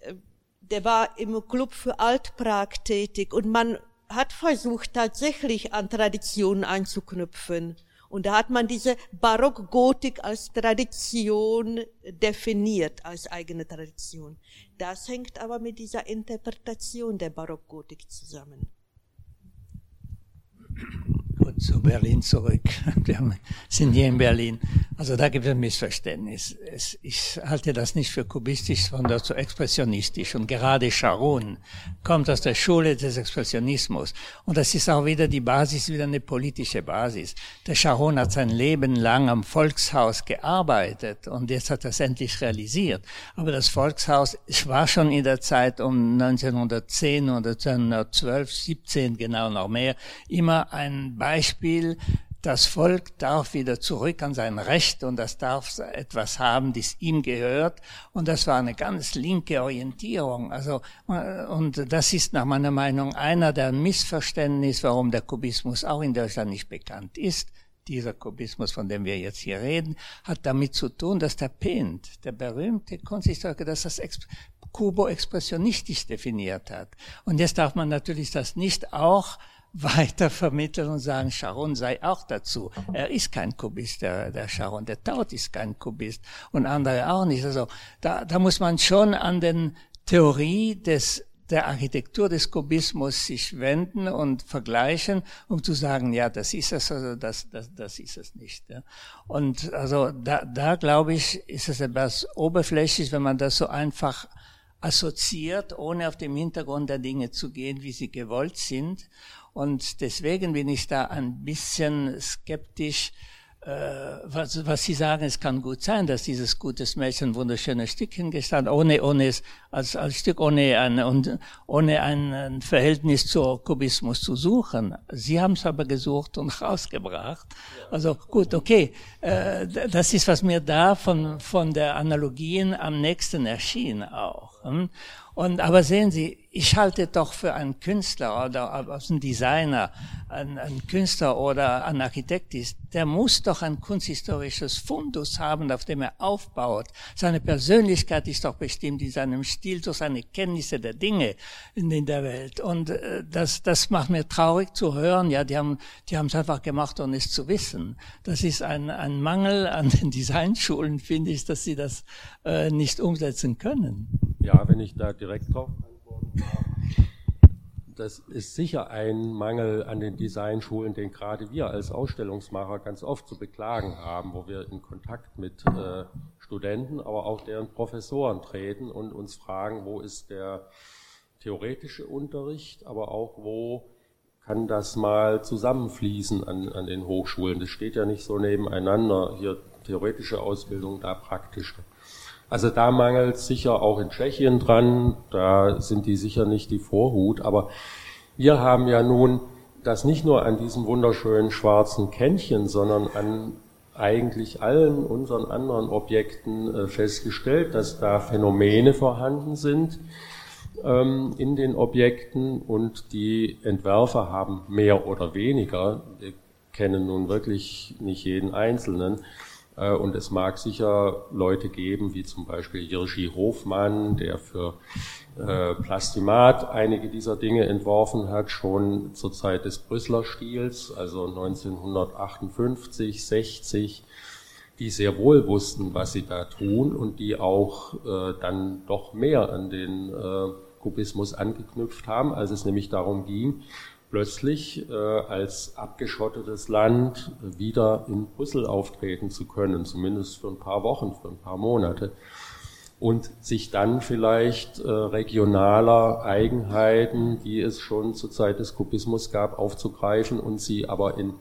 äh, der war im Club für Altprag tätig und man hat versucht tatsächlich an Traditionen anzuknüpfen. Und da hat man diese Barockgotik als Tradition definiert, als eigene Tradition. Das hängt aber mit dieser Interpretation der Barockgotik zusammen. Zu Berlin zurück. Wir sind hier in Berlin. Also da gibt es ein Missverständnis. Es, ich halte das nicht für kubistisch, sondern zu expressionistisch. Und gerade Sharon kommt aus der Schule des Expressionismus. Und das ist auch wieder die Basis, wieder eine politische Basis. Der Sharon hat sein Leben lang am Volkshaus gearbeitet und jetzt hat er es endlich realisiert. Aber das Volkshaus war schon in der Zeit um 1910 oder 1912, 17 genau noch mehr, immer ein Beispiel das Volk darf wieder zurück an sein Recht und das darf etwas haben, das ihm gehört. Und das war eine ganz linke Orientierung. Also, und das ist nach meiner Meinung einer der Missverständnisse, warum der Kubismus auch in Deutschland nicht bekannt ist. Dieser Kubismus, von dem wir jetzt hier reden, hat damit zu tun, dass der Pent, der berühmte Kunsthistoriker, dass das Kubo expressionistisch definiert hat. Und jetzt darf man natürlich das nicht auch weiter vermitteln und sagen, Sharon sei auch dazu. Er ist kein Kubist, der, der Sharon. Der Taut ist kein Kubist und andere auch nicht. Also da, da muss man schon an den Theorie des der Architektur des Kubismus sich wenden und vergleichen, um zu sagen, ja, das ist es, also das, das, das ist es nicht. Ja. Und also da, da glaube ich, ist es etwas oberflächlich, wenn man das so einfach assoziiert, ohne auf dem Hintergrund der Dinge zu gehen, wie sie gewollt sind. Und deswegen bin ich da ein bisschen skeptisch, äh, was, was Sie sagen, es kann gut sein, dass dieses gutes Mädchen wunderschönes Stück hingestellt ohne, ohne es, als, als Stück, ohne ein, und, ohne ein Verhältnis zur Kubismus zu suchen. Sie haben es aber gesucht und rausgebracht. Also gut, okay, äh, das ist, was mir da von, von der Analogien am nächsten erschien auch. Hm? Und, aber sehen Sie, ich halte doch für einen Künstler oder einen Designer, einen, Künstler oder einen Architekt ist, der muss doch ein kunsthistorisches Fundus haben, auf dem er aufbaut. Seine Persönlichkeit ist doch bestimmt in seinem Stil durch seine Kenntnisse der Dinge in, in der Welt. Und äh, das, das macht mir traurig zu hören. Ja, die haben, die haben es einfach gemacht, ohne es zu wissen. Das ist ein, ein Mangel an den Designschulen, finde ich, dass sie das äh, nicht umsetzen können. Ja, wenn ich da direkt drauf das ist sicher ein Mangel an den Designschulen, den gerade wir als Ausstellungsmacher ganz oft zu beklagen haben, wo wir in Kontakt mit äh, Studenten, aber auch deren Professoren treten und uns fragen, wo ist der theoretische Unterricht, aber auch wo kann das mal zusammenfließen an, an den Hochschulen. Das steht ja nicht so nebeneinander, hier theoretische Ausbildung, da praktische. Also da mangelt sicher auch in Tschechien dran, da sind die sicher nicht die Vorhut, aber wir haben ja nun das nicht nur an diesem wunderschönen schwarzen Kännchen, sondern an eigentlich allen unseren anderen Objekten äh, festgestellt, dass da Phänomene vorhanden sind ähm, in den Objekten und die Entwerfer haben mehr oder weniger, wir kennen nun wirklich nicht jeden Einzelnen, und es mag sicher Leute geben, wie zum Beispiel Jirschi Hofmann, der für äh, Plastimat einige dieser Dinge entworfen hat, schon zur Zeit des Brüsseler Stils, also 1958, 60, die sehr wohl wussten, was sie da tun und die auch äh, dann doch mehr an den Kubismus angeknüpft haben, als es nämlich darum ging, plötzlich äh, als abgeschottetes Land wieder in Brüssel auftreten zu können, zumindest für ein paar Wochen, für ein paar Monate. Und sich dann vielleicht äh, regionaler Eigenheiten, die es schon zur Zeit des Kubismus gab, aufzugreifen und sie aber in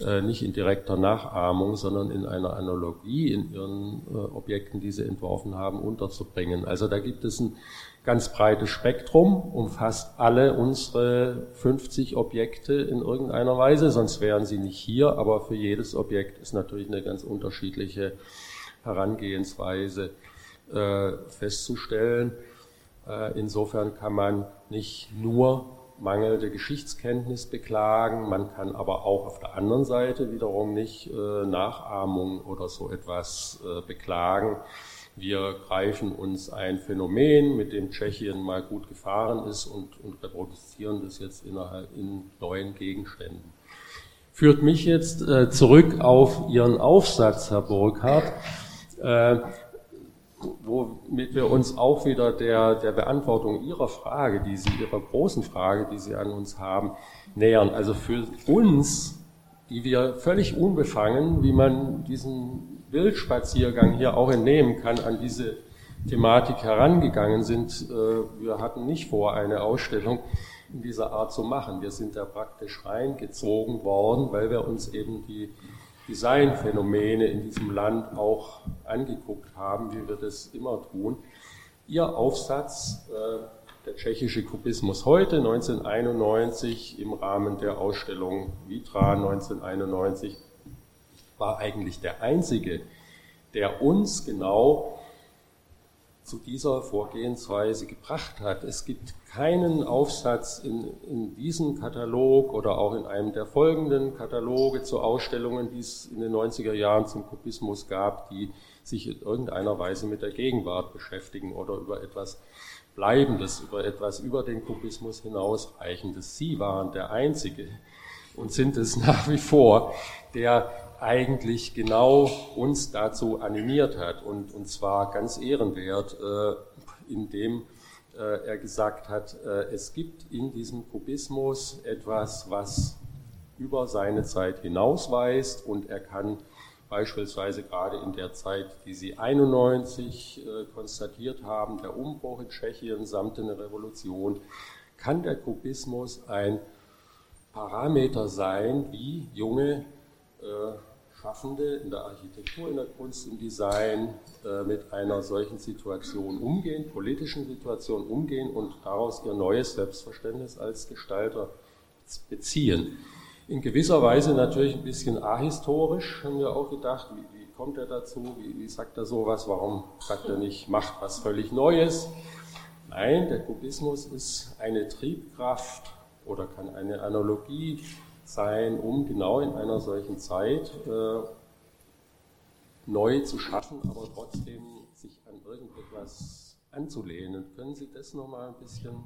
äh, nicht in direkter Nachahmung, sondern in einer Analogie in ihren äh, Objekten, die sie entworfen haben, unterzubringen. Also da gibt es ein ganz breites Spektrum, umfasst alle unsere 50 Objekte in irgendeiner Weise, sonst wären sie nicht hier, aber für jedes Objekt ist natürlich eine ganz unterschiedliche Herangehensweise äh, festzustellen. Äh, insofern kann man nicht nur mangelnde Geschichtskenntnis beklagen, man kann aber auch auf der anderen Seite wiederum nicht äh, Nachahmung oder so etwas äh, beklagen. Wir greifen uns ein Phänomen, mit dem Tschechien mal gut gefahren ist und, und reproduzieren das jetzt innerhalb in neuen Gegenständen. Führt mich jetzt äh, zurück auf Ihren Aufsatz, Herr Burkhardt. Äh, womit wir uns auch wieder der, der Beantwortung Ihrer Frage, die Sie, Ihrer großen Frage, die Sie an uns haben, nähern. Also für uns, die wir völlig unbefangen, wie man diesen Wildspaziergang hier auch entnehmen kann, an diese Thematik herangegangen sind. Äh, wir hatten nicht vor, eine Ausstellung in dieser Art zu machen. Wir sind da praktisch reingezogen worden, weil wir uns eben die Designphänomene in diesem Land auch angeguckt haben, wie wir das immer tun. Ihr Aufsatz, äh, der tschechische Kubismus heute, 1991, im Rahmen der Ausstellung Vitra 1991, war eigentlich der einzige, der uns genau zu dieser Vorgehensweise gebracht hat. Es gibt keinen Aufsatz in, in diesem Katalog oder auch in einem der folgenden Kataloge zu Ausstellungen, die es in den 90er Jahren zum Kubismus gab, die sich in irgendeiner Weise mit der Gegenwart beschäftigen oder über etwas Bleibendes, über etwas über den Kubismus hinausreichendes. Sie waren der Einzige und sind es nach wie vor, der eigentlich genau uns dazu animiert hat und, und zwar ganz ehrenwert, äh, indem äh, er gesagt hat, äh, es gibt in diesem Kubismus etwas, was über seine Zeit hinausweist und er kann beispielsweise gerade in der Zeit, die Sie 91 äh, konstatiert haben, der Umbruch in Tschechien samt der Revolution, kann der Kubismus ein Parameter sein, wie junge äh, Schaffende in der Architektur, in der Kunst, im Design äh, mit einer solchen Situation umgehen, politischen Situation umgehen und daraus ihr neues Selbstverständnis als Gestalter beziehen. In gewisser Weise natürlich ein bisschen ahistorisch, haben wir auch gedacht, wie, wie kommt er dazu, wie, wie sagt er sowas, warum sagt er nicht, macht was völlig Neues. Nein, der Kubismus ist eine Triebkraft oder kann eine Analogie sein, um genau in einer solchen Zeit äh, neu zu schaffen, aber trotzdem sich an irgendetwas anzulehnen. Können Sie das nochmal ein bisschen?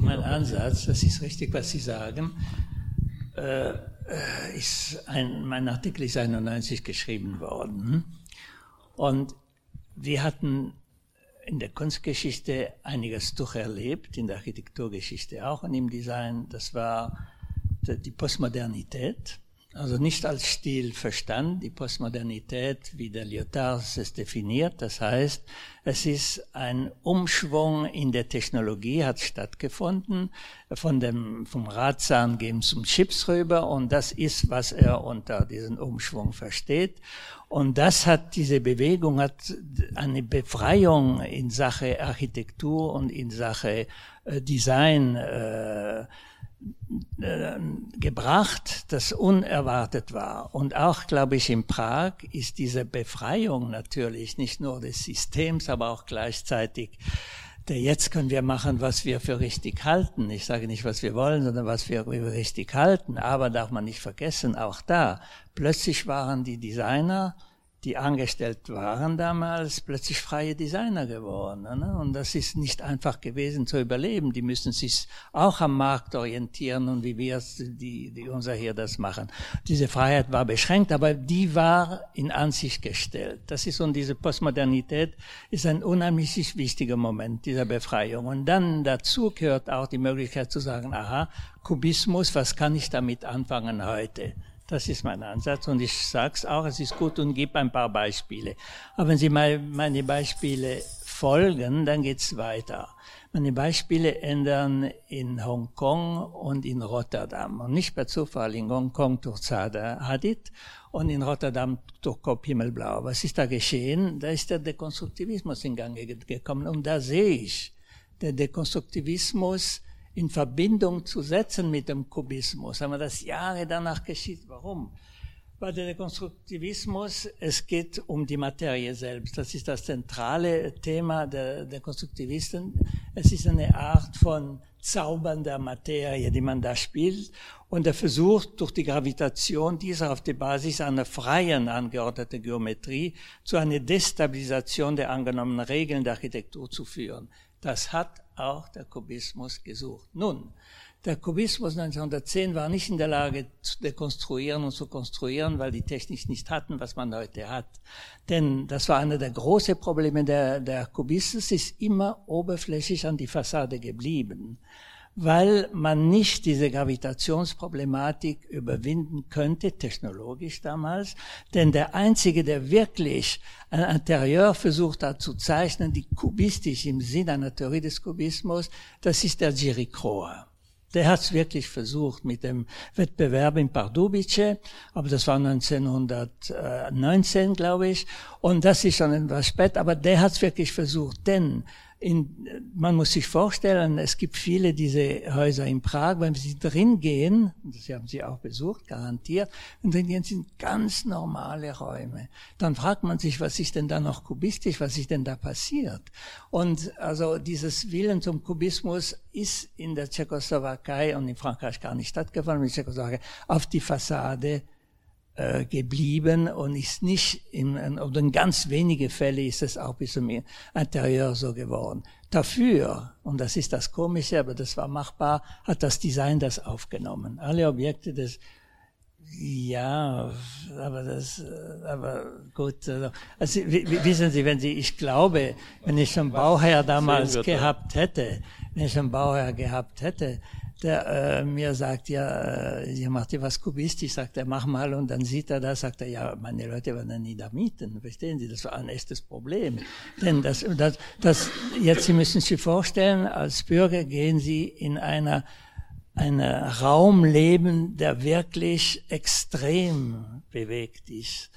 Mein Ansatz, das ist richtig, was Sie sagen. Äh, ist ein, mein Artikel ist 91 geschrieben worden und wir hatten in der Kunstgeschichte einiges durcherlebt, in der Architekturgeschichte auch und im Design. Das war die Postmodernität, also nicht als Stil verstanden, die Postmodernität, wie der Lyotard es definiert. Das heißt, es ist ein Umschwung in der Technologie hat stattgefunden, von dem, vom Radzahn gehen zum Chips rüber und das ist, was er unter diesen Umschwung versteht. Und das hat, diese Bewegung hat eine Befreiung in Sache Architektur und in Sache äh, Design äh, gebracht, das unerwartet war. Und auch, glaube ich, in Prag ist diese Befreiung natürlich nicht nur des Systems, aber auch gleichzeitig der jetzt können wir machen, was wir für richtig halten. Ich sage nicht, was wir wollen, sondern was wir für richtig halten. Aber darf man nicht vergessen, auch da, plötzlich waren die Designer die angestellt waren damals, plötzlich freie Designer geworden. Ne? Und das ist nicht einfach gewesen zu überleben. Die müssen sich auch am Markt orientieren und wie wir die, die unser hier das machen. Diese Freiheit war beschränkt, aber die war in Ansicht gestellt. Das ist und diese Postmodernität ist ein unheimlich wichtiger Moment dieser Befreiung. Und dann dazu gehört auch die Möglichkeit zu sagen, aha, Kubismus, was kann ich damit anfangen heute? Das ist mein Ansatz und ich sage es auch, es ist gut und gebe ein paar Beispiele. Aber wenn Sie mal meine Beispiele folgen, dann geht's weiter. Meine Beispiele ändern in Hongkong und in Rotterdam. Und nicht per Zufall in Hongkong durch Zada Hadid und in Rotterdam durch Kopf Himmelblau. Was ist da geschehen? Da ist der Dekonstruktivismus in Gang gekommen. Und da sehe ich, der Dekonstruktivismus in Verbindung zu setzen mit dem Kubismus. Aber das Jahre danach geschieht. Warum? Bei der Konstruktivismus, es geht um die Materie selbst. Das ist das zentrale Thema der, der Konstruktivisten. Es ist eine Art von zaubernder Materie, die man da spielt. Und er versucht durch die Gravitation dieser auf der Basis einer freien angeordneten Geometrie zu einer Destabilisation der angenommenen Regeln der Architektur zu führen. Das hat auch der Kubismus gesucht. Nun, der Kubismus 1910 war nicht in der Lage zu dekonstruieren und zu konstruieren, weil die Technik nicht hatten, was man heute hat. Denn das war einer der großen Probleme der, der Kubismus, ist immer oberflächlich an die Fassade geblieben weil man nicht diese Gravitationsproblematik überwinden könnte, technologisch damals. Denn der Einzige, der wirklich ein Interieur versucht hat zu zeichnen, die kubistisch im Sinne einer Theorie des Kubismus, das ist der Giricroa. Der hat es wirklich versucht mit dem Wettbewerb in Pardubice, aber das war 1919, glaube ich, und das ist schon etwas spät, aber der hat es wirklich versucht, denn in, man muss sich vorstellen, es gibt viele diese Häuser in Prag, wenn Sie drin gehen, das haben Sie auch besucht, garantiert, und drin gehen sind ganz normale Räume. Dann fragt man sich, was ist denn da noch kubistisch, was ist denn da passiert? Und also dieses Willen zum Kubismus ist in der Tschechoslowakei und in Frankreich gar nicht stattgefunden, in der Tschechoslowakei auf die Fassade äh, geblieben und ist nicht in, in, oder in ganz wenige Fälle ist es auch bis zum Interieur so geworden. Dafür, und das ist das Komische, aber das war machbar, hat das Design das aufgenommen. Alle Objekte des ja, aber das, aber gut. Also, also wissen Sie, wenn Sie, ich glaube, wenn ich schon Bauherr damals gehabt hätte, wenn ich schon Bauherr gehabt hätte, der äh, mir sagt, ja, äh, ihr macht ja was kubistisch, sagt er, mach mal, und dann sieht er das, sagt er, ja, meine Leute werden nie da mieten, verstehen Sie, das war ein echtes Problem. Denn das, das, das, jetzt, Sie müssen sich vorstellen, als Bürger gehen Sie in einer, einer Raum leben, der wirklich extrem bewegt ist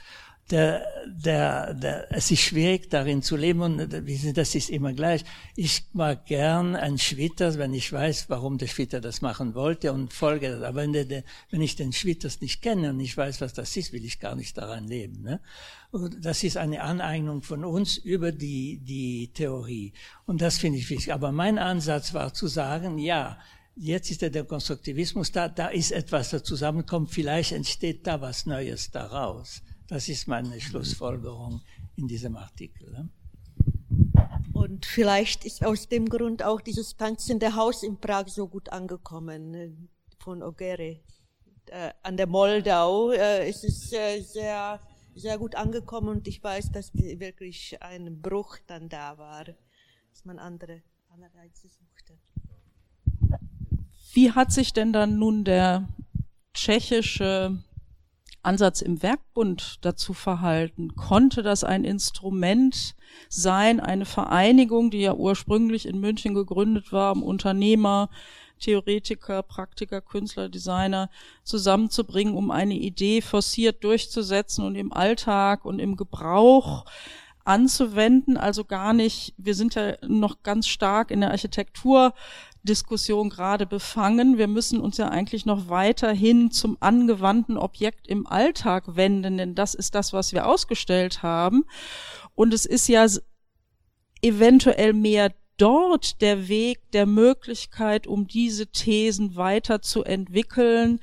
der, der, der, es ist schwierig darin zu leben und das ist immer gleich. Ich mag gern ein Schwitter, wenn ich weiß, warum der Schwitter das machen wollte und folge das. Aber wenn, der, wenn ich den Schwitters nicht kenne und nicht weiß, was das ist, will ich gar nicht daran leben. Ne? Und das ist eine Aneignung von uns über die, die Theorie. Und das finde ich wichtig. Aber mein Ansatz war zu sagen, ja, Jetzt ist der Konstruktivismus da, da ist etwas, das zusammenkommt, vielleicht entsteht da was Neues daraus. Das ist meine Schlussfolgerung in diesem Artikel. Und vielleicht ist aus dem Grund auch dieses tanzende Haus in Prag so gut angekommen äh, von Ogere. Äh, an der Moldau äh, ist es äh, sehr, sehr gut angekommen und ich weiß, dass wirklich ein Bruch dann da war, dass man andere Anreize suchte. Wie hat sich denn dann nun der tschechische Ansatz im Werkbund dazu verhalten? Konnte das ein Instrument sein, eine Vereinigung, die ja ursprünglich in München gegründet war, um Unternehmer, Theoretiker, Praktiker, Künstler, Designer zusammenzubringen, um eine Idee forciert durchzusetzen und im Alltag und im Gebrauch anzuwenden, also gar nicht, wir sind ja noch ganz stark in der Architektur Diskussion gerade befangen. Wir müssen uns ja eigentlich noch weiterhin zum angewandten Objekt im Alltag wenden, denn das ist das, was wir ausgestellt haben. Und es ist ja eventuell mehr dort der Weg der Möglichkeit, um diese Thesen weiterzuentwickeln,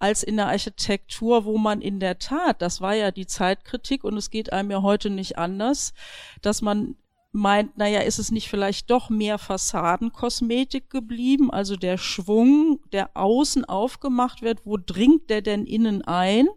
als in der Architektur, wo man in der Tat, das war ja die Zeitkritik und es geht einem ja heute nicht anders, dass man meint, naja, ist es nicht vielleicht doch mehr Fassadenkosmetik geblieben, also der Schwung, der außen aufgemacht wird, wo dringt der denn innen ein?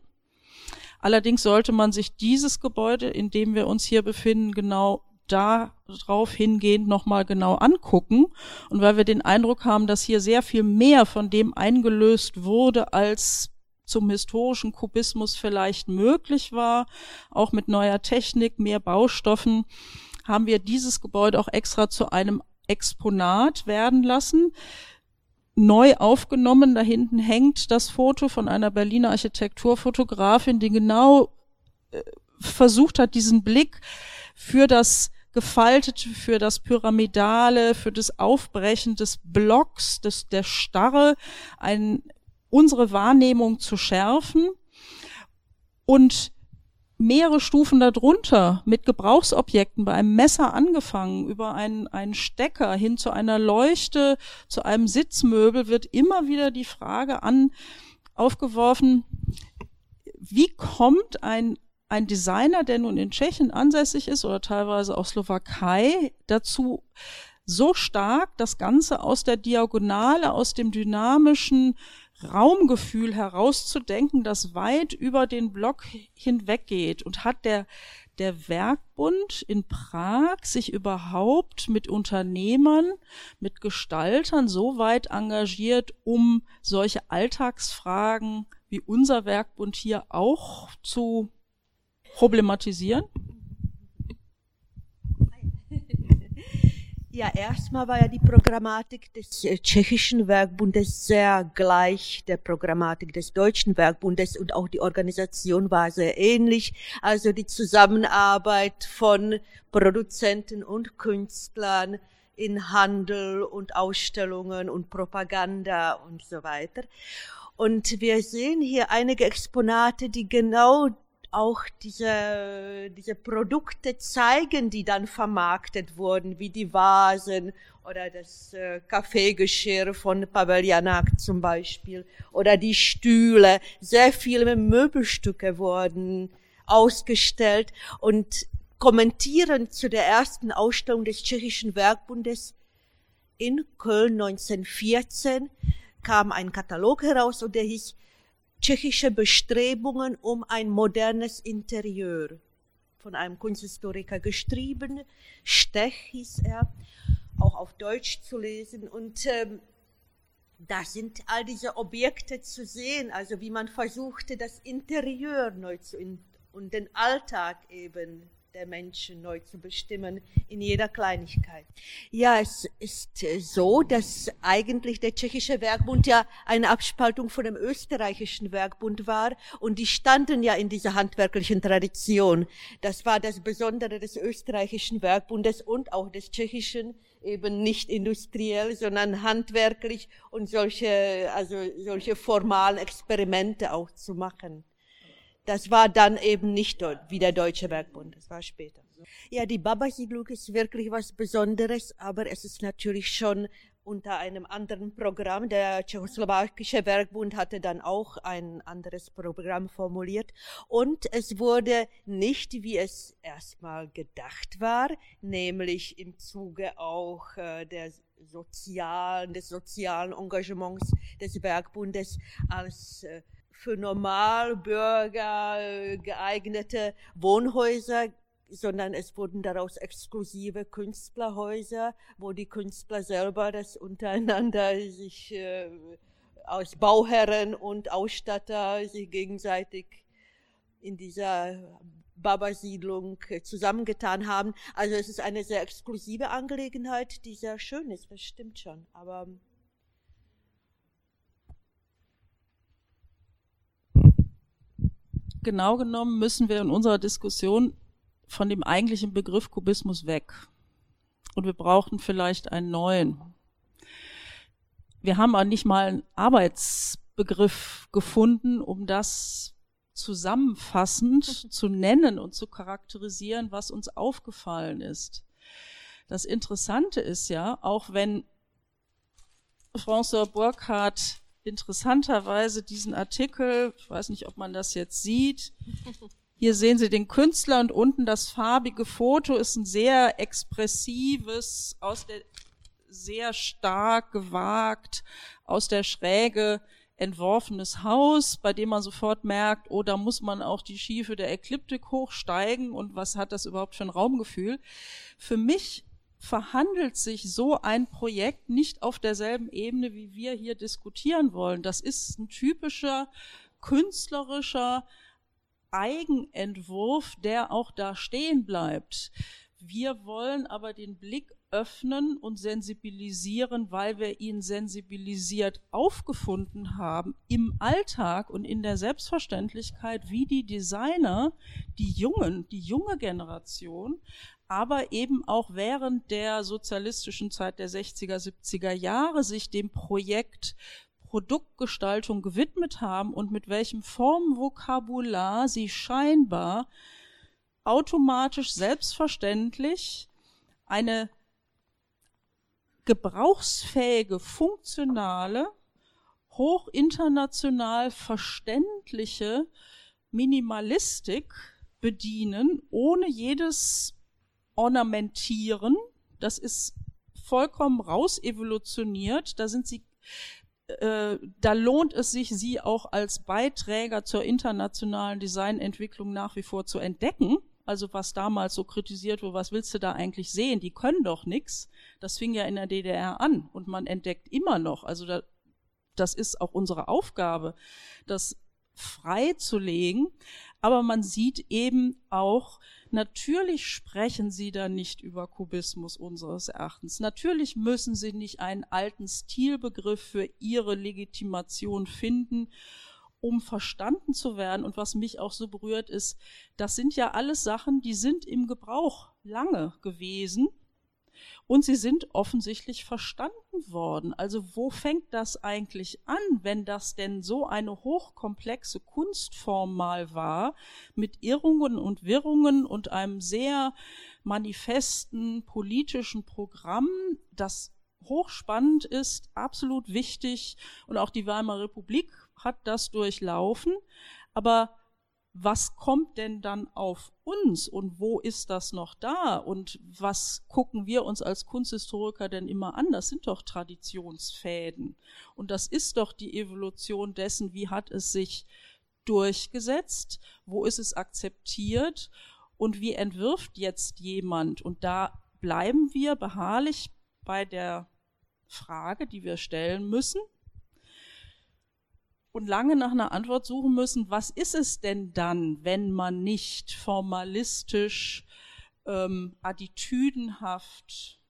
Allerdings sollte man sich dieses Gebäude, in dem wir uns hier befinden, genau darauf hingehend nochmal genau angucken. Und weil wir den Eindruck haben, dass hier sehr viel mehr von dem eingelöst wurde, als zum historischen Kubismus vielleicht möglich war, auch mit neuer Technik, mehr Baustoffen, haben wir dieses Gebäude auch extra zu einem Exponat werden lassen. Neu aufgenommen, da hinten hängt das Foto von einer Berliner Architekturfotografin, die genau äh, versucht hat, diesen Blick für das Gefaltete, für das Pyramidale, für das Aufbrechen des Blocks, des, der Starre, ein, unsere Wahrnehmung zu schärfen und mehrere Stufen darunter mit Gebrauchsobjekten, bei einem Messer angefangen, über einen, einen Stecker hin zu einer Leuchte, zu einem Sitzmöbel, wird immer wieder die Frage an, aufgeworfen, wie kommt ein, ein Designer, der nun in Tschechien ansässig ist oder teilweise auch Slowakei, dazu so stark das Ganze aus der Diagonale, aus dem dynamischen Raumgefühl herauszudenken, das weit über den Block hinweggeht und hat der der Werkbund in Prag sich überhaupt mit Unternehmern, mit Gestaltern so weit engagiert, um solche Alltagsfragen wie unser Werkbund hier auch zu problematisieren? Ja, erstmal war ja die Programmatik des äh, tschechischen Werkbundes sehr gleich der Programmatik des deutschen Werkbundes und auch die Organisation war sehr ähnlich. Also die Zusammenarbeit von Produzenten und Künstlern in Handel und Ausstellungen und Propaganda und so weiter. Und wir sehen hier einige Exponate, die genau auch diese, diese Produkte zeigen, die dann vermarktet wurden, wie die Vasen oder das äh, Kaffeegeschirr von Pavel Janak zum Beispiel oder die Stühle. Sehr viele Möbelstücke wurden ausgestellt und kommentieren zu der ersten Ausstellung des Tschechischen Werkbundes in Köln 1914 kam ein Katalog heraus und der hieß tschechische Bestrebungen um ein modernes Interieur. Von einem Kunsthistoriker geschrieben, Stech hieß er, auch auf Deutsch zu lesen. Und ähm, da sind all diese Objekte zu sehen, also wie man versuchte, das Interieur neu zu und den Alltag eben der Menschen neu zu bestimmen in jeder Kleinigkeit. Ja, es ist äh, so, dass eigentlich der tschechische Werkbund ja eine Abspaltung von dem österreichischen Werkbund war und die standen ja in dieser handwerklichen Tradition. Das war das Besondere des österreichischen Werkbundes und auch des tschechischen eben nicht industriell, sondern handwerklich und solche, also solche formalen Experimente auch zu machen. Das war dann eben nicht wie der Deutsche Werkbund, das war später. Ja, die Baba-Siedlung ist wirklich was Besonderes, aber es ist natürlich schon unter einem anderen Programm. Der tschechoslowakische Werkbund hatte dann auch ein anderes Programm formuliert und es wurde nicht, wie es erstmal gedacht war, nämlich im Zuge auch äh, der sozialen, des sozialen Engagements des Werkbundes als äh, für Normalbürger äh, geeignete Wohnhäuser, sondern es wurden daraus exklusive Künstlerhäuser, wo die Künstler selber das untereinander sich äh, aus Bauherren und Ausstatter sich gegenseitig in dieser Baba-Siedlung zusammengetan haben. Also es ist eine sehr exklusive Angelegenheit, die sehr schön ist, das stimmt schon. Aber genau genommen müssen wir in unserer Diskussion von dem eigentlichen Begriff Kubismus weg. Und wir brauchen vielleicht einen neuen. Wir haben auch nicht mal einen Arbeitsbegriff gefunden, um das zusammenfassend zu nennen und zu charakterisieren, was uns aufgefallen ist. Das Interessante ist ja, auch wenn François Burkhardt interessanterweise diesen Artikel, ich weiß nicht, ob man das jetzt sieht, hier sehen Sie den Künstler und unten das farbige Foto. Ist ein sehr expressives, aus der sehr stark gewagt, aus der Schräge entworfenes Haus, bei dem man sofort merkt, oh, da muss man auch die Schiefe der Ekliptik hochsteigen. Und was hat das überhaupt für ein Raumgefühl. Für mich verhandelt sich so ein Projekt nicht auf derselben Ebene, wie wir hier diskutieren wollen. Das ist ein typischer künstlerischer Eigenentwurf, der auch da stehen bleibt. Wir wollen aber den Blick öffnen und sensibilisieren, weil wir ihn sensibilisiert aufgefunden haben im Alltag und in der Selbstverständlichkeit, wie die Designer, die Jungen, die junge Generation, aber eben auch während der sozialistischen Zeit der 60er, 70er Jahre sich dem Projekt Produktgestaltung gewidmet haben und mit welchem Formvokabular sie scheinbar automatisch selbstverständlich eine gebrauchsfähige, funktionale, hochinternational verständliche Minimalistik bedienen, ohne jedes Ornamentieren. Das ist vollkommen rausevolutioniert. Da sind sie, äh, da lohnt es sich, sie auch als Beiträger zur internationalen Designentwicklung nach wie vor zu entdecken also was damals so kritisiert wurde, was willst du da eigentlich sehen? Die können doch nichts. Das fing ja in der DDR an und man entdeckt immer noch, also da, das ist auch unsere Aufgabe, das freizulegen. Aber man sieht eben auch, natürlich sprechen sie da nicht über Kubismus unseres Erachtens. Natürlich müssen sie nicht einen alten Stilbegriff für ihre Legitimation finden um verstanden zu werden. Und was mich auch so berührt ist, das sind ja alles Sachen, die sind im Gebrauch lange gewesen und sie sind offensichtlich verstanden worden. Also wo fängt das eigentlich an, wenn das denn so eine hochkomplexe Kunstform mal war, mit Irrungen und Wirrungen und einem sehr manifesten politischen Programm, das hochspannend ist, absolut wichtig und auch die Weimarer Republik hat das durchlaufen, aber was kommt denn dann auf uns und wo ist das noch da? Und was gucken wir uns als Kunsthistoriker denn immer an? Das sind doch Traditionsfäden. Und das ist doch die Evolution dessen, wie hat es sich durchgesetzt, wo ist es akzeptiert und wie entwirft jetzt jemand? Und da bleiben wir beharrlich bei der Frage, die wir stellen müssen und lange nach einer Antwort suchen müssen, was ist es denn dann, wenn man nicht formalistisch, ähm, attitüdenhaft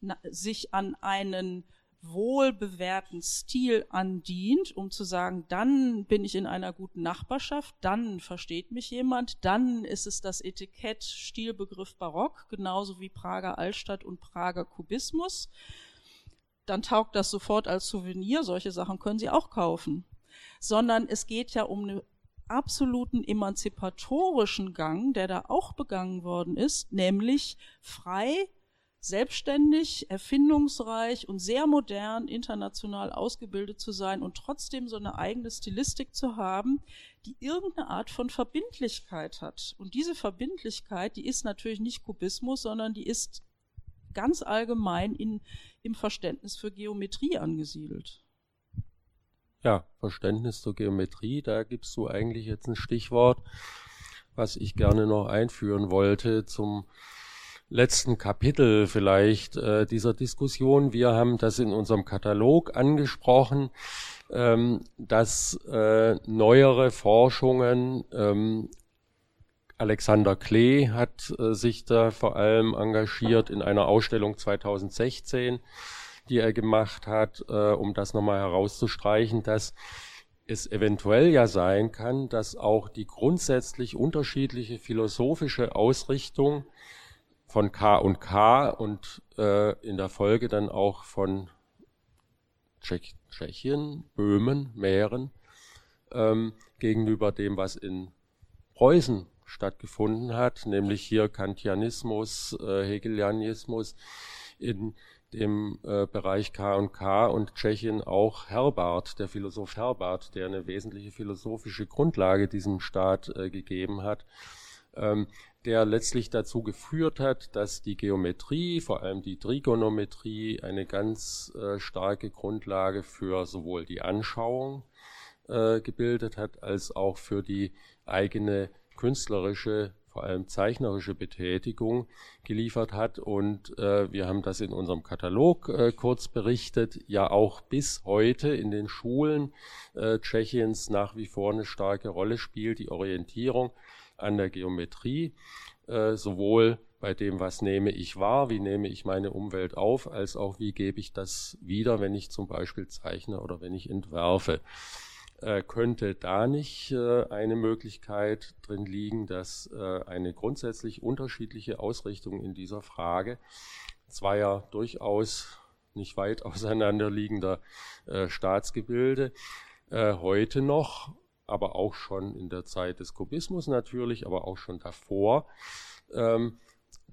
na, sich an einen wohlbewährten Stil andient, um zu sagen, dann bin ich in einer guten Nachbarschaft, dann versteht mich jemand, dann ist es das Etikett Stilbegriff Barock, genauso wie Prager Altstadt und Prager Kubismus. Dann taugt das sofort als Souvenir, solche Sachen können Sie auch kaufen sondern es geht ja um einen absoluten emanzipatorischen Gang, der da auch begangen worden ist, nämlich frei, selbstständig, erfindungsreich und sehr modern, international ausgebildet zu sein und trotzdem so eine eigene Stilistik zu haben, die irgendeine Art von Verbindlichkeit hat. Und diese Verbindlichkeit, die ist natürlich nicht Kubismus, sondern die ist ganz allgemein in, im Verständnis für Geometrie angesiedelt. Ja, Verständnis zur Geometrie, da gibst du eigentlich jetzt ein Stichwort, was ich gerne noch einführen wollte zum letzten Kapitel vielleicht äh, dieser Diskussion. Wir haben das in unserem Katalog angesprochen, ähm, dass äh, neuere Forschungen, ähm, Alexander Klee hat äh, sich da vor allem engagiert in einer Ausstellung 2016, die er gemacht hat, äh, um das nochmal herauszustreichen, dass es eventuell ja sein kann, dass auch die grundsätzlich unterschiedliche philosophische Ausrichtung von K und K und äh, in der Folge dann auch von Tschech Tschechien, Böhmen, Mähren ähm, gegenüber dem, was in Preußen stattgefunden hat, nämlich hier Kantianismus, äh, Hegelianismus, in dem äh, Bereich K&K und Tschechien auch Herbart, der Philosoph Herbart, der eine wesentliche philosophische Grundlage diesem Staat äh, gegeben hat, ähm, der letztlich dazu geführt hat, dass die Geometrie, vor allem die Trigonometrie, eine ganz äh, starke Grundlage für sowohl die Anschauung äh, gebildet hat, als auch für die eigene künstlerische vor allem zeichnerische Betätigung geliefert hat. Und äh, wir haben das in unserem Katalog äh, kurz berichtet, ja auch bis heute in den Schulen äh, Tschechiens nach wie vor eine starke Rolle spielt, die Orientierung an der Geometrie, äh, sowohl bei dem, was nehme ich wahr, wie nehme ich meine Umwelt auf, als auch wie gebe ich das wieder, wenn ich zum Beispiel zeichne oder wenn ich entwerfe. Äh, könnte da nicht äh, eine Möglichkeit drin liegen, dass äh, eine grundsätzlich unterschiedliche Ausrichtung in dieser Frage zweier durchaus nicht weit auseinanderliegender Staatsgebilde heute noch, aber auch schon in der Zeit des Kubismus natürlich, aber auch schon davor, ähm,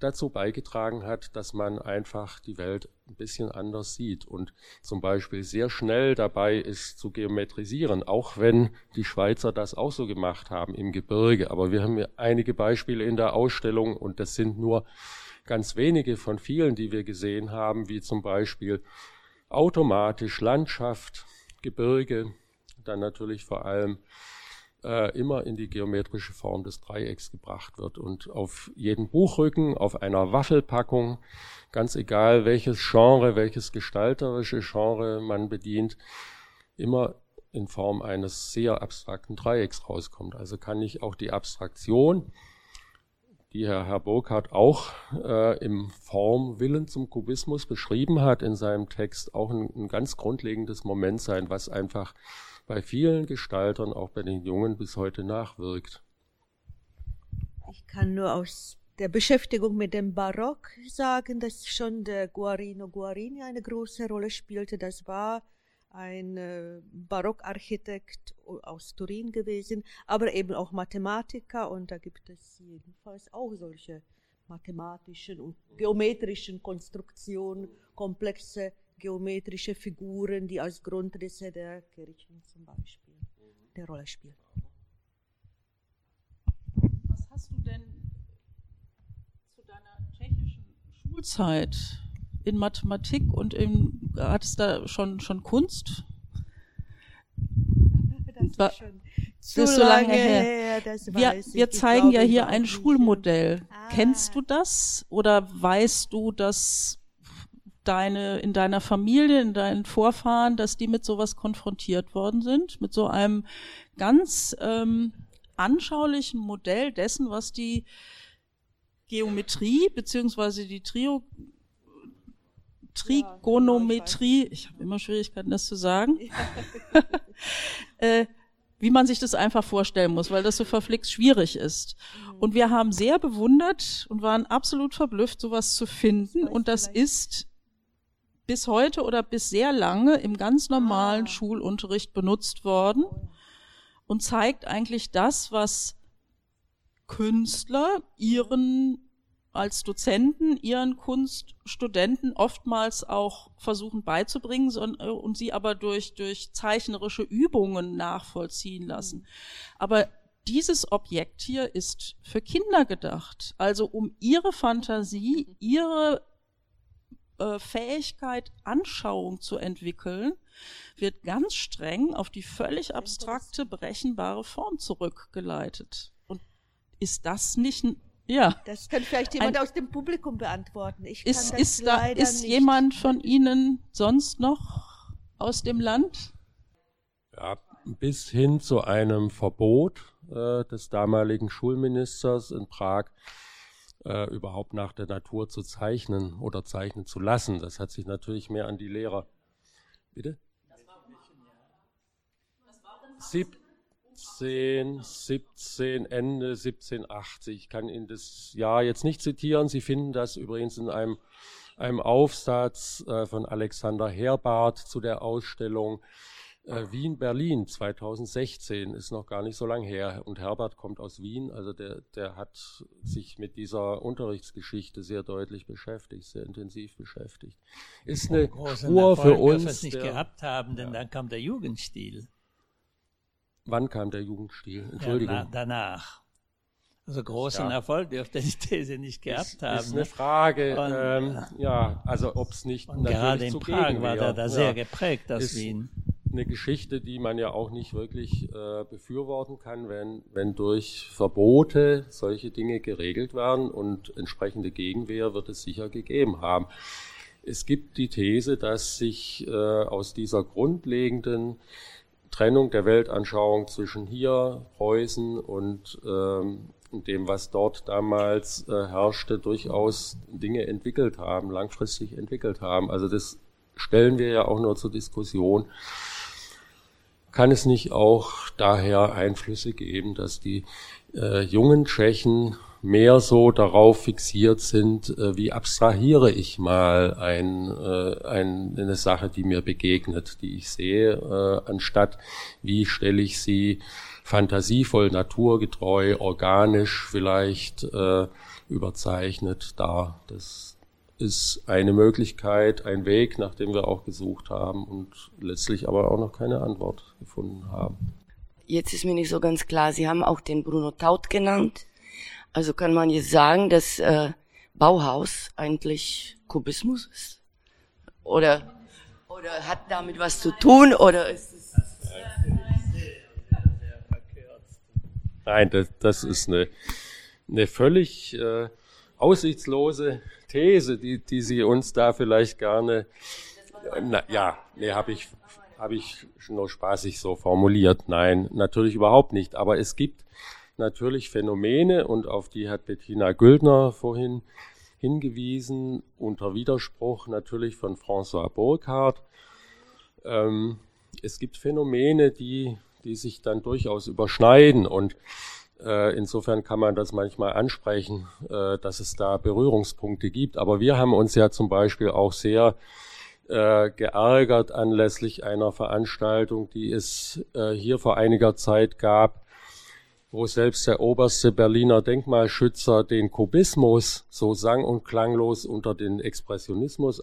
dazu beigetragen hat, dass man einfach die Welt ein bisschen anders sieht und zum Beispiel sehr schnell dabei ist zu geometrisieren, auch wenn die Schweizer das auch so gemacht haben im Gebirge. Aber wir haben ja einige Beispiele in der Ausstellung und das sind nur ganz wenige von vielen, die wir gesehen haben, wie zum Beispiel automatisch Landschaft, Gebirge, dann natürlich vor allem äh, immer in die geometrische Form des Dreiecks gebracht wird. Und auf jedem Buchrücken, auf einer Waffelpackung, ganz egal welches Genre, welches gestalterische Genre man bedient, immer in Form eines sehr abstrakten Dreiecks rauskommt. Also kann ich auch die Abstraktion, die Herr, Herr Burkhardt auch äh, im Formwillen zum Kubismus beschrieben hat in seinem Text, auch ein, ein ganz grundlegendes Moment sein, was einfach bei vielen Gestaltern, auch bei den Jungen, bis heute nachwirkt. Ich kann nur aus der Beschäftigung mit dem Barock sagen, dass schon der Guarino Guarini eine große Rolle spielte. Das war ein äh, Barockarchitekt aus Turin gewesen, aber eben auch Mathematiker und da gibt es jedenfalls auch solche mathematischen und geometrischen Konstruktionen, komplexe geometrische Figuren, die als Grundrisse der Kirchen zum Beispiel mhm. eine Rolle spielen. Was hast du denn zu deiner tschechischen Schulzeit in Mathematik und in, hattest da schon, schon Kunst? Das ist schon zu so lange, lange her. her wir, wir zeigen ja hier ein Schulmodell. Ah. Kennst du das oder weißt du, dass deine, in deiner Familie, in deinen Vorfahren, dass die mit sowas konfrontiert worden sind, mit so einem ganz ähm, anschaulichen Modell dessen, was die Geometrie beziehungsweise die Trio Trigonometrie, ich habe immer Schwierigkeiten, das zu sagen, äh, wie man sich das einfach vorstellen muss, weil das so verflixt schwierig ist. Mhm. Und wir haben sehr bewundert und waren absolut verblüfft, sowas zu finden. Und das ist bis heute oder bis sehr lange im ganz normalen ah. Schulunterricht benutzt worden und zeigt eigentlich das, was Künstler ihren als Dozenten ihren Kunststudenten oftmals auch versuchen beizubringen äh, und sie aber durch, durch zeichnerische Übungen nachvollziehen lassen. Mhm. Aber dieses Objekt hier ist für Kinder gedacht, also um ihre Fantasie, ihre äh, Fähigkeit, Anschauung zu entwickeln, wird ganz streng auf die völlig abstrakte, berechenbare Form zurückgeleitet. Und ist das nicht ein ja. Das kann vielleicht jemand ein, aus dem Publikum beantworten. Ich ist, kann das ist da, ist nicht. jemand von Ihnen sonst noch aus dem Land? Ja, bis hin zu einem Verbot äh, des damaligen Schulministers in Prag äh, überhaupt nach der Natur zu zeichnen oder zeichnen zu lassen. Das hat sich natürlich mehr an die Lehrer. Bitte? 17, 17, Ende 1780. Ich kann Ihnen das Jahr jetzt nicht zitieren. Sie finden das übrigens in einem, einem Aufsatz äh, von Alexander Herbart zu der Ausstellung Äh, Wien, Berlin 2016 ist noch gar nicht so lange her und Herbert kommt aus Wien, also der, der hat sich mit dieser Unterrichtsgeschichte sehr deutlich beschäftigt, sehr intensiv beschäftigt. Ist eine Ruhe für uns. Wir es nicht der, gehabt haben, denn ja. dann kam der Jugendstil. Wann kam der Jugendstil? Entschuldigung. Ja, na, danach. Also großen ja. Erfolg dürfte die These nicht gehabt ist, haben. Ist eine Frage, und, ähm, ja, also ob es nicht und gerade in Prag war der da sehr geprägt, das Wien eine Geschichte, die man ja auch nicht wirklich äh, befürworten kann, wenn, wenn durch Verbote solche Dinge geregelt werden und entsprechende Gegenwehr wird es sicher gegeben haben. Es gibt die These, dass sich äh, aus dieser grundlegenden Trennung der Weltanschauung zwischen hier, Preußen und ähm, dem, was dort damals äh, herrschte, durchaus Dinge entwickelt haben, langfristig entwickelt haben. Also das stellen wir ja auch nur zur Diskussion kann es nicht auch daher Einflüsse geben, dass die äh, jungen Tschechen mehr so darauf fixiert sind, äh, wie abstrahiere ich mal ein, äh, ein, eine Sache, die mir begegnet, die ich sehe, äh, anstatt wie stelle ich sie fantasievoll, naturgetreu, organisch vielleicht äh, überzeichnet dar. Das ist eine Möglichkeit, ein Weg, nach dem wir auch gesucht haben und letztlich aber auch noch keine Antwort gefunden haben. Jetzt ist mir nicht so ganz klar, Sie haben auch den Bruno Taut genannt. Also kann man jetzt sagen, dass äh, Bauhaus eigentlich Kubismus ist? Oder, oder hat damit was zu tun? Oder ist es Nein, das, das ist eine, eine völlig äh, aussichtslose These, die, die Sie uns da vielleicht gerne, na, ja, nee, habe ich, habe ich nur spaßig so formuliert. Nein, natürlich überhaupt nicht. Aber es gibt natürlich Phänomene und auf die hat Bettina Güldner vorhin hingewiesen, unter Widerspruch natürlich von François Burkhardt. Ähm, es gibt Phänomene, die, die sich dann durchaus überschneiden und äh, insofern kann man das manchmal ansprechen, äh, dass es da Berührungspunkte gibt. Aber wir haben uns ja zum Beispiel auch sehr äh, geärgert anlässlich einer Veranstaltung, die es hier vor einiger Zeit gab, wo selbst der oberste Berliner Denkmalschützer den Kubismus so sang- und klanglos unter den Expressionismus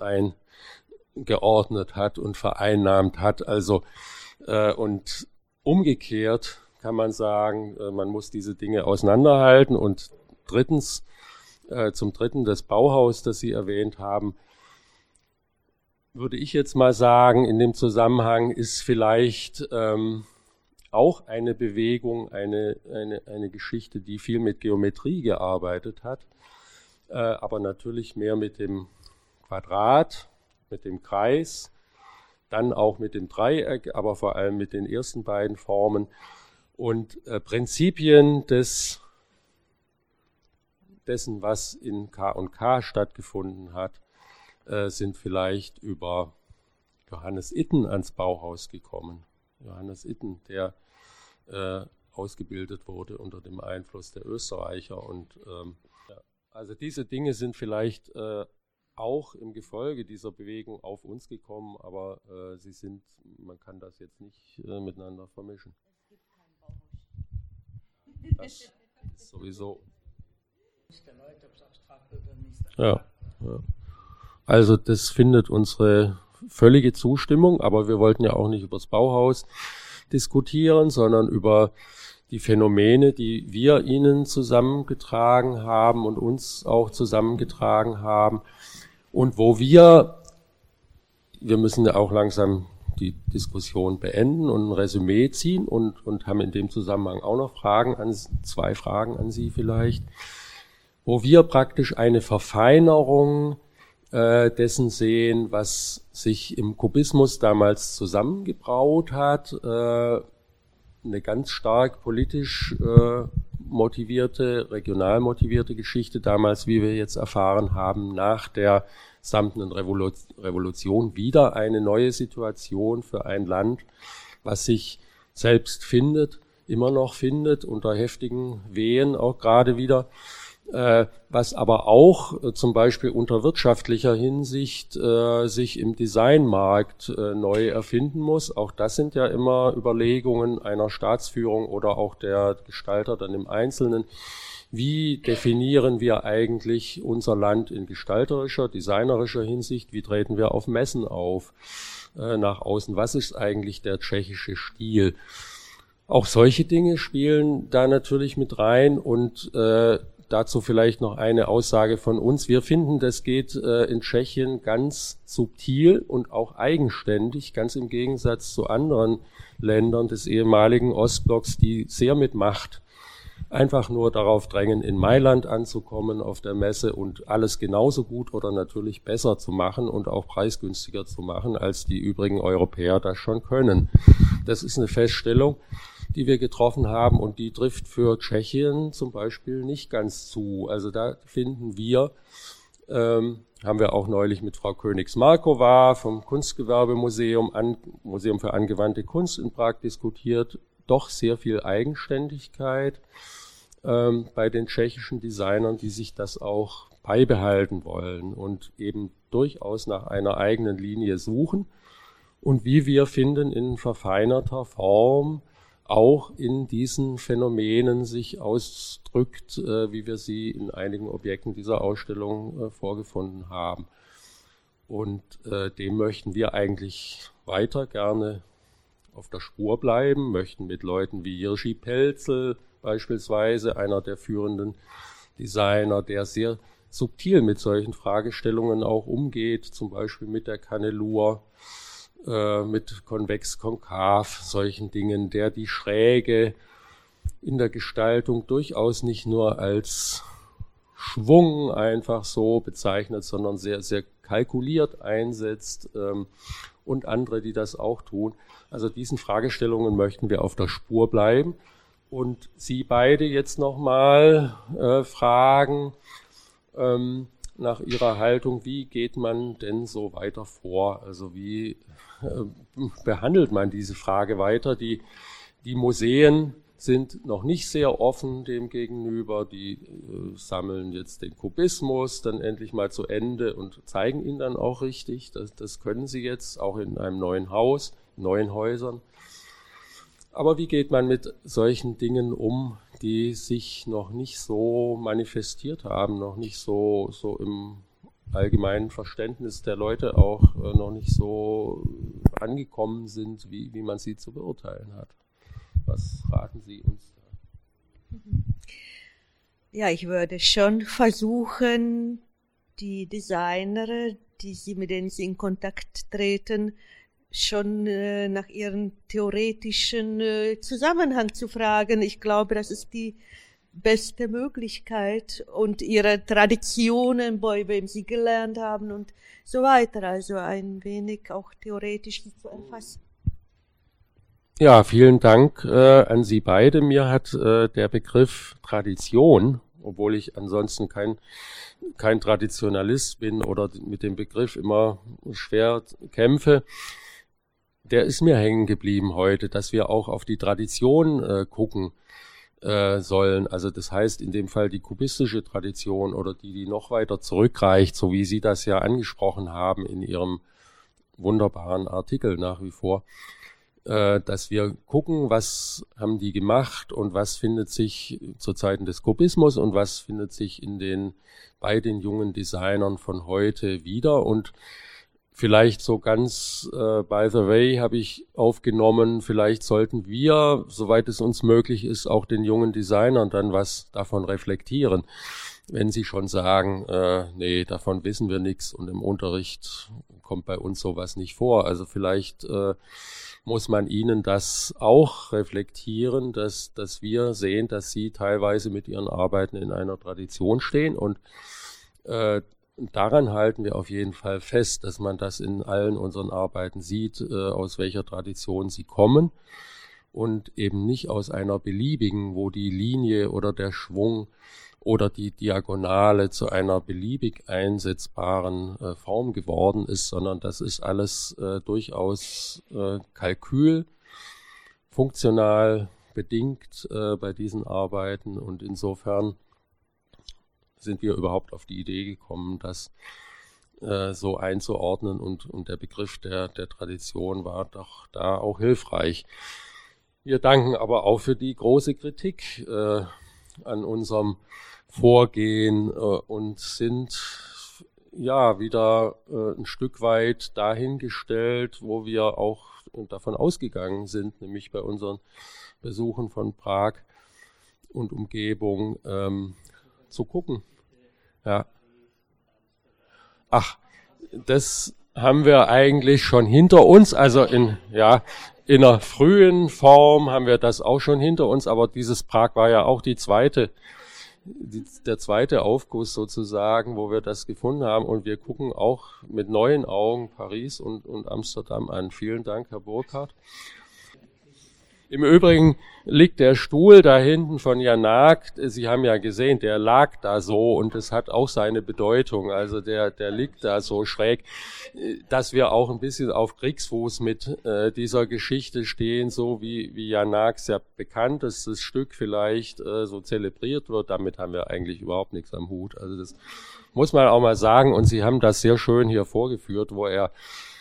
eingeordnet hat und vereinnahmt hat. Also und umgekehrt kann man sagen, äh, man muss diese Dinge auseinanderhalten. Und drittens, äh, zum dritten das Bauhaus, das Sie erwähnt haben, würde ich jetzt mal sagen, in dem Zusammenhang ist vielleicht ähm, auch eine Bewegung, eine, eine, eine Geschichte, die viel mit Geometrie gearbeitet hat, äh, aber natürlich mehr mit dem Quadrat, mit dem Kreis, dann auch mit dem Dreieck, aber vor allem mit den ersten beiden Formen und äh, Prinzipien des, dessen, was in K und K stattgefunden hat, äh, sind vielleicht über Johannes Itten ans Bauhaus gekommen. Johannes Itten, der äh, ausgebildet wurde unter dem Einfluss der Österreicher. Und ähm, ja, also diese Dinge sind vielleicht äh, auch im Gefolge dieser Bewegung auf uns gekommen, aber äh, sie sind, man kann das jetzt nicht äh, miteinander vermischen. Das ist sowieso. Ja, ja. Also das findet unsere völlige Zustimmung, aber wir wollten ja auch nicht über das Bauhaus diskutieren, sondern über die Phänomene, die wir Ihnen zusammengetragen haben und uns auch zusammengetragen haben und wo wir, wir müssen ja auch langsam die Diskussion beenden und ein Resümee ziehen und, und haben in dem Zusammenhang auch noch Fragen an, zwei Fragen an Sie vielleicht, wo wir praktisch eine Verfeinerung äh, dessen sehen, was sich im Kubismus damals zusammengebraut hat, äh, eine ganz stark politisch äh, motivierte, regional motivierte Geschichte damals, wie wir jetzt erfahren haben, nach der samtenen Revolution wieder eine neue Situation für ein Land, was sich selbst findet, immer noch findet, unter heftigen Wehen auch gerade wieder. Äh, was aber auch äh, zum Beispiel unter wirtschaftlicher Hinsicht äh, sich im Designmarkt äh, neu erfinden muss. Auch das sind ja immer Überlegungen einer Staatsführung oder auch der Gestalter dann im Einzelnen. Wie definieren wir eigentlich unser Land in gestalterischer, designerischer Hinsicht? Wie treten wir auf Messen auf äh, nach außen? Was ist eigentlich der tschechische Stil? Auch solche Dinge spielen da natürlich mit rein und äh, dazu vielleicht noch eine Aussage von uns. Wir finden, das geht äh, in Tschechien ganz subtil und auch eigenständig, ganz im Gegensatz zu anderen Ländern des ehemaligen Ostblocks, die sehr mit Macht einfach nur darauf drängen, in Mailand anzukommen auf der Messe und alles genauso gut oder natürlich besser zu machen und auch preisgünstiger zu machen, als die übrigen Europäer das schon können. Das ist eine Feststellung die wir getroffen haben und die trifft für Tschechien zum Beispiel nicht ganz zu. Also da finden wir, ähm, haben wir auch neulich mit Frau Königs-Markova vom Kunstgewerbemuseum, an, Museum für angewandte Kunst in Prag diskutiert, doch sehr viel Eigenständigkeit ähm, bei den tschechischen Designern, die sich das auch beibehalten wollen und eben durchaus nach einer eigenen Linie suchen und wie wir finden in verfeinerter Form auch in diesen Phänomenen sich ausdrückt, äh, wie wir sie in einigen Objekten dieser Ausstellung äh, vorgefunden haben. Und äh, dem möchten wir eigentlich weiter gerne auf der Spur bleiben, möchten mit Leuten wie Jirschi Pelzel beispielsweise, einer der führenden Designer, der sehr subtil mit solchen Fragestellungen auch umgeht, zum Beispiel mit der Kannelur, äh, mit konvex, konkav, solchen Dingen, der die Schräge in der Gestaltung durchaus nicht nur als Schwung einfach so bezeichnet, sondern sehr, sehr kalkuliert einsetzt ähm, und andere, die das auch tun. Also diesen Fragestellungen möchten wir auf der Spur bleiben und Sie beide jetzt nochmal äh, fragen, ähm, nach Ihrer Haltung, wie geht man denn so weiter vor? Also wie äh, behandelt man diese Frage weiter? Die, die Museen sind noch nicht sehr offen dem gegenüber. Die äh, sammeln jetzt den Kubismus dann endlich mal zu Ende und zeigen ihn dann auch richtig. Das, das können sie jetzt auch in einem neuen Haus, neuen Häusern. Aber wie geht man mit solchen Dingen um, die sich noch nicht so manifestiert haben, noch nicht so, so im allgemeinen Verständnis der Leute auch äh, noch nicht so angekommen sind, wie, wie man sie zu beurteilen hat? Was raten Sie uns da? Ja, ich würde schon versuchen, die Designer, die Sie, mit denen Sie in Kontakt treten, schon äh, nach ihrem theoretischen äh, Zusammenhang zu fragen. Ich glaube, das ist die beste Möglichkeit und ihre Traditionen, bei wem sie gelernt haben und so weiter. Also ein wenig auch theoretisch zu erfassen. Ja, vielen Dank äh, an Sie beide. Mir hat äh, der Begriff Tradition, obwohl ich ansonsten kein, kein Traditionalist bin oder mit dem Begriff immer schwer kämpfe, der ist mir hängen geblieben heute, dass wir auch auf die Tradition äh, gucken äh, sollen. Also das heißt in dem Fall die kubistische Tradition oder die, die noch weiter zurückreicht, so wie Sie das ja angesprochen haben in Ihrem wunderbaren Artikel nach wie vor, äh, dass wir gucken, was haben die gemacht und was findet sich zu Zeiten des Kubismus und was findet sich in den bei den jungen Designern von heute wieder und Vielleicht so ganz äh, by the way habe ich aufgenommen, vielleicht sollten wir, soweit es uns möglich ist, auch den jungen Designern dann was davon reflektieren. Wenn sie schon sagen, äh, nee, davon wissen wir nichts und im Unterricht kommt bei uns sowas nicht vor. Also vielleicht äh, muss man ihnen das auch reflektieren, dass, dass wir sehen, dass sie teilweise mit ihren Arbeiten in einer Tradition stehen und äh, und daran halten wir auf jeden Fall fest, dass man das in allen unseren Arbeiten sieht, äh, aus welcher Tradition sie kommen und eben nicht aus einer beliebigen, wo die Linie oder der Schwung oder die Diagonale zu einer beliebig einsetzbaren äh, Form geworden ist, sondern das ist alles äh, durchaus äh, Kalkül, funktional bedingt äh, bei diesen Arbeiten. Und insofern sind wir überhaupt auf die Idee gekommen, das äh, so einzuordnen und, und der Begriff der, der Tradition war doch da auch hilfreich. Wir danken aber auch für die große Kritik äh, an unserem Vorgehen äh, und sind ja wieder äh, ein Stück weit dahingestellt, wo wir auch davon ausgegangen sind, nämlich bei unseren Besuchen von Prag und Umgebung ähm, zu gucken. Ja. Ach, das haben wir eigentlich schon hinter uns, also in, ja, in einer frühen Form haben wir das auch schon hinter uns, aber dieses Prag war ja auch die zweite die, der zweite Aufguss sozusagen, wo wir das gefunden haben. Und wir gucken auch mit neuen Augen Paris und, und Amsterdam an. Vielen Dank, Herr Burkhardt. Im Übrigen liegt der Stuhl da hinten von Janak. Sie haben ja gesehen, der lag da so und es hat auch seine Bedeutung. Also der, der liegt da so schräg, dass wir auch ein bisschen auf Kriegsfuß mit äh, dieser Geschichte stehen, so wie, wie Janak sehr bekanntestes Stück vielleicht äh, so zelebriert wird. Damit haben wir eigentlich überhaupt nichts am Hut. Also das muss man auch mal sagen. Und Sie haben das sehr schön hier vorgeführt, wo er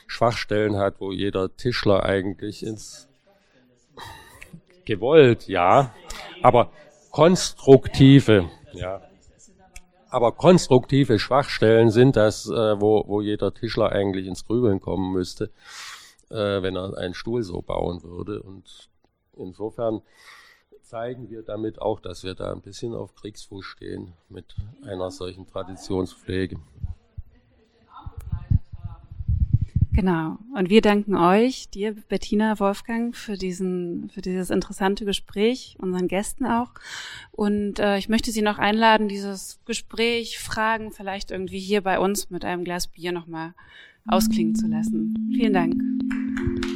Schwachstellen hat, wo jeder Tischler eigentlich ins gewollt, ja, aber konstruktive, ja, aber konstruktive Schwachstellen sind das, äh, wo, wo jeder Tischler eigentlich ins Grübeln kommen müsste, äh, wenn er einen Stuhl so bauen würde. Und insofern zeigen wir damit auch, dass wir da ein bisschen auf Kriegsfuß stehen mit einer solchen Traditionspflege. Genau. Und wir danken euch, dir, Bettina, Wolfgang, für diesen, für dieses interessante Gespräch, unseren Gästen auch. Und äh, ich möchte Sie noch einladen, dieses Gespräch, Fragen vielleicht irgendwie hier bei uns mit einem Glas Bier nochmal ausklingen zu lassen. Vielen Dank.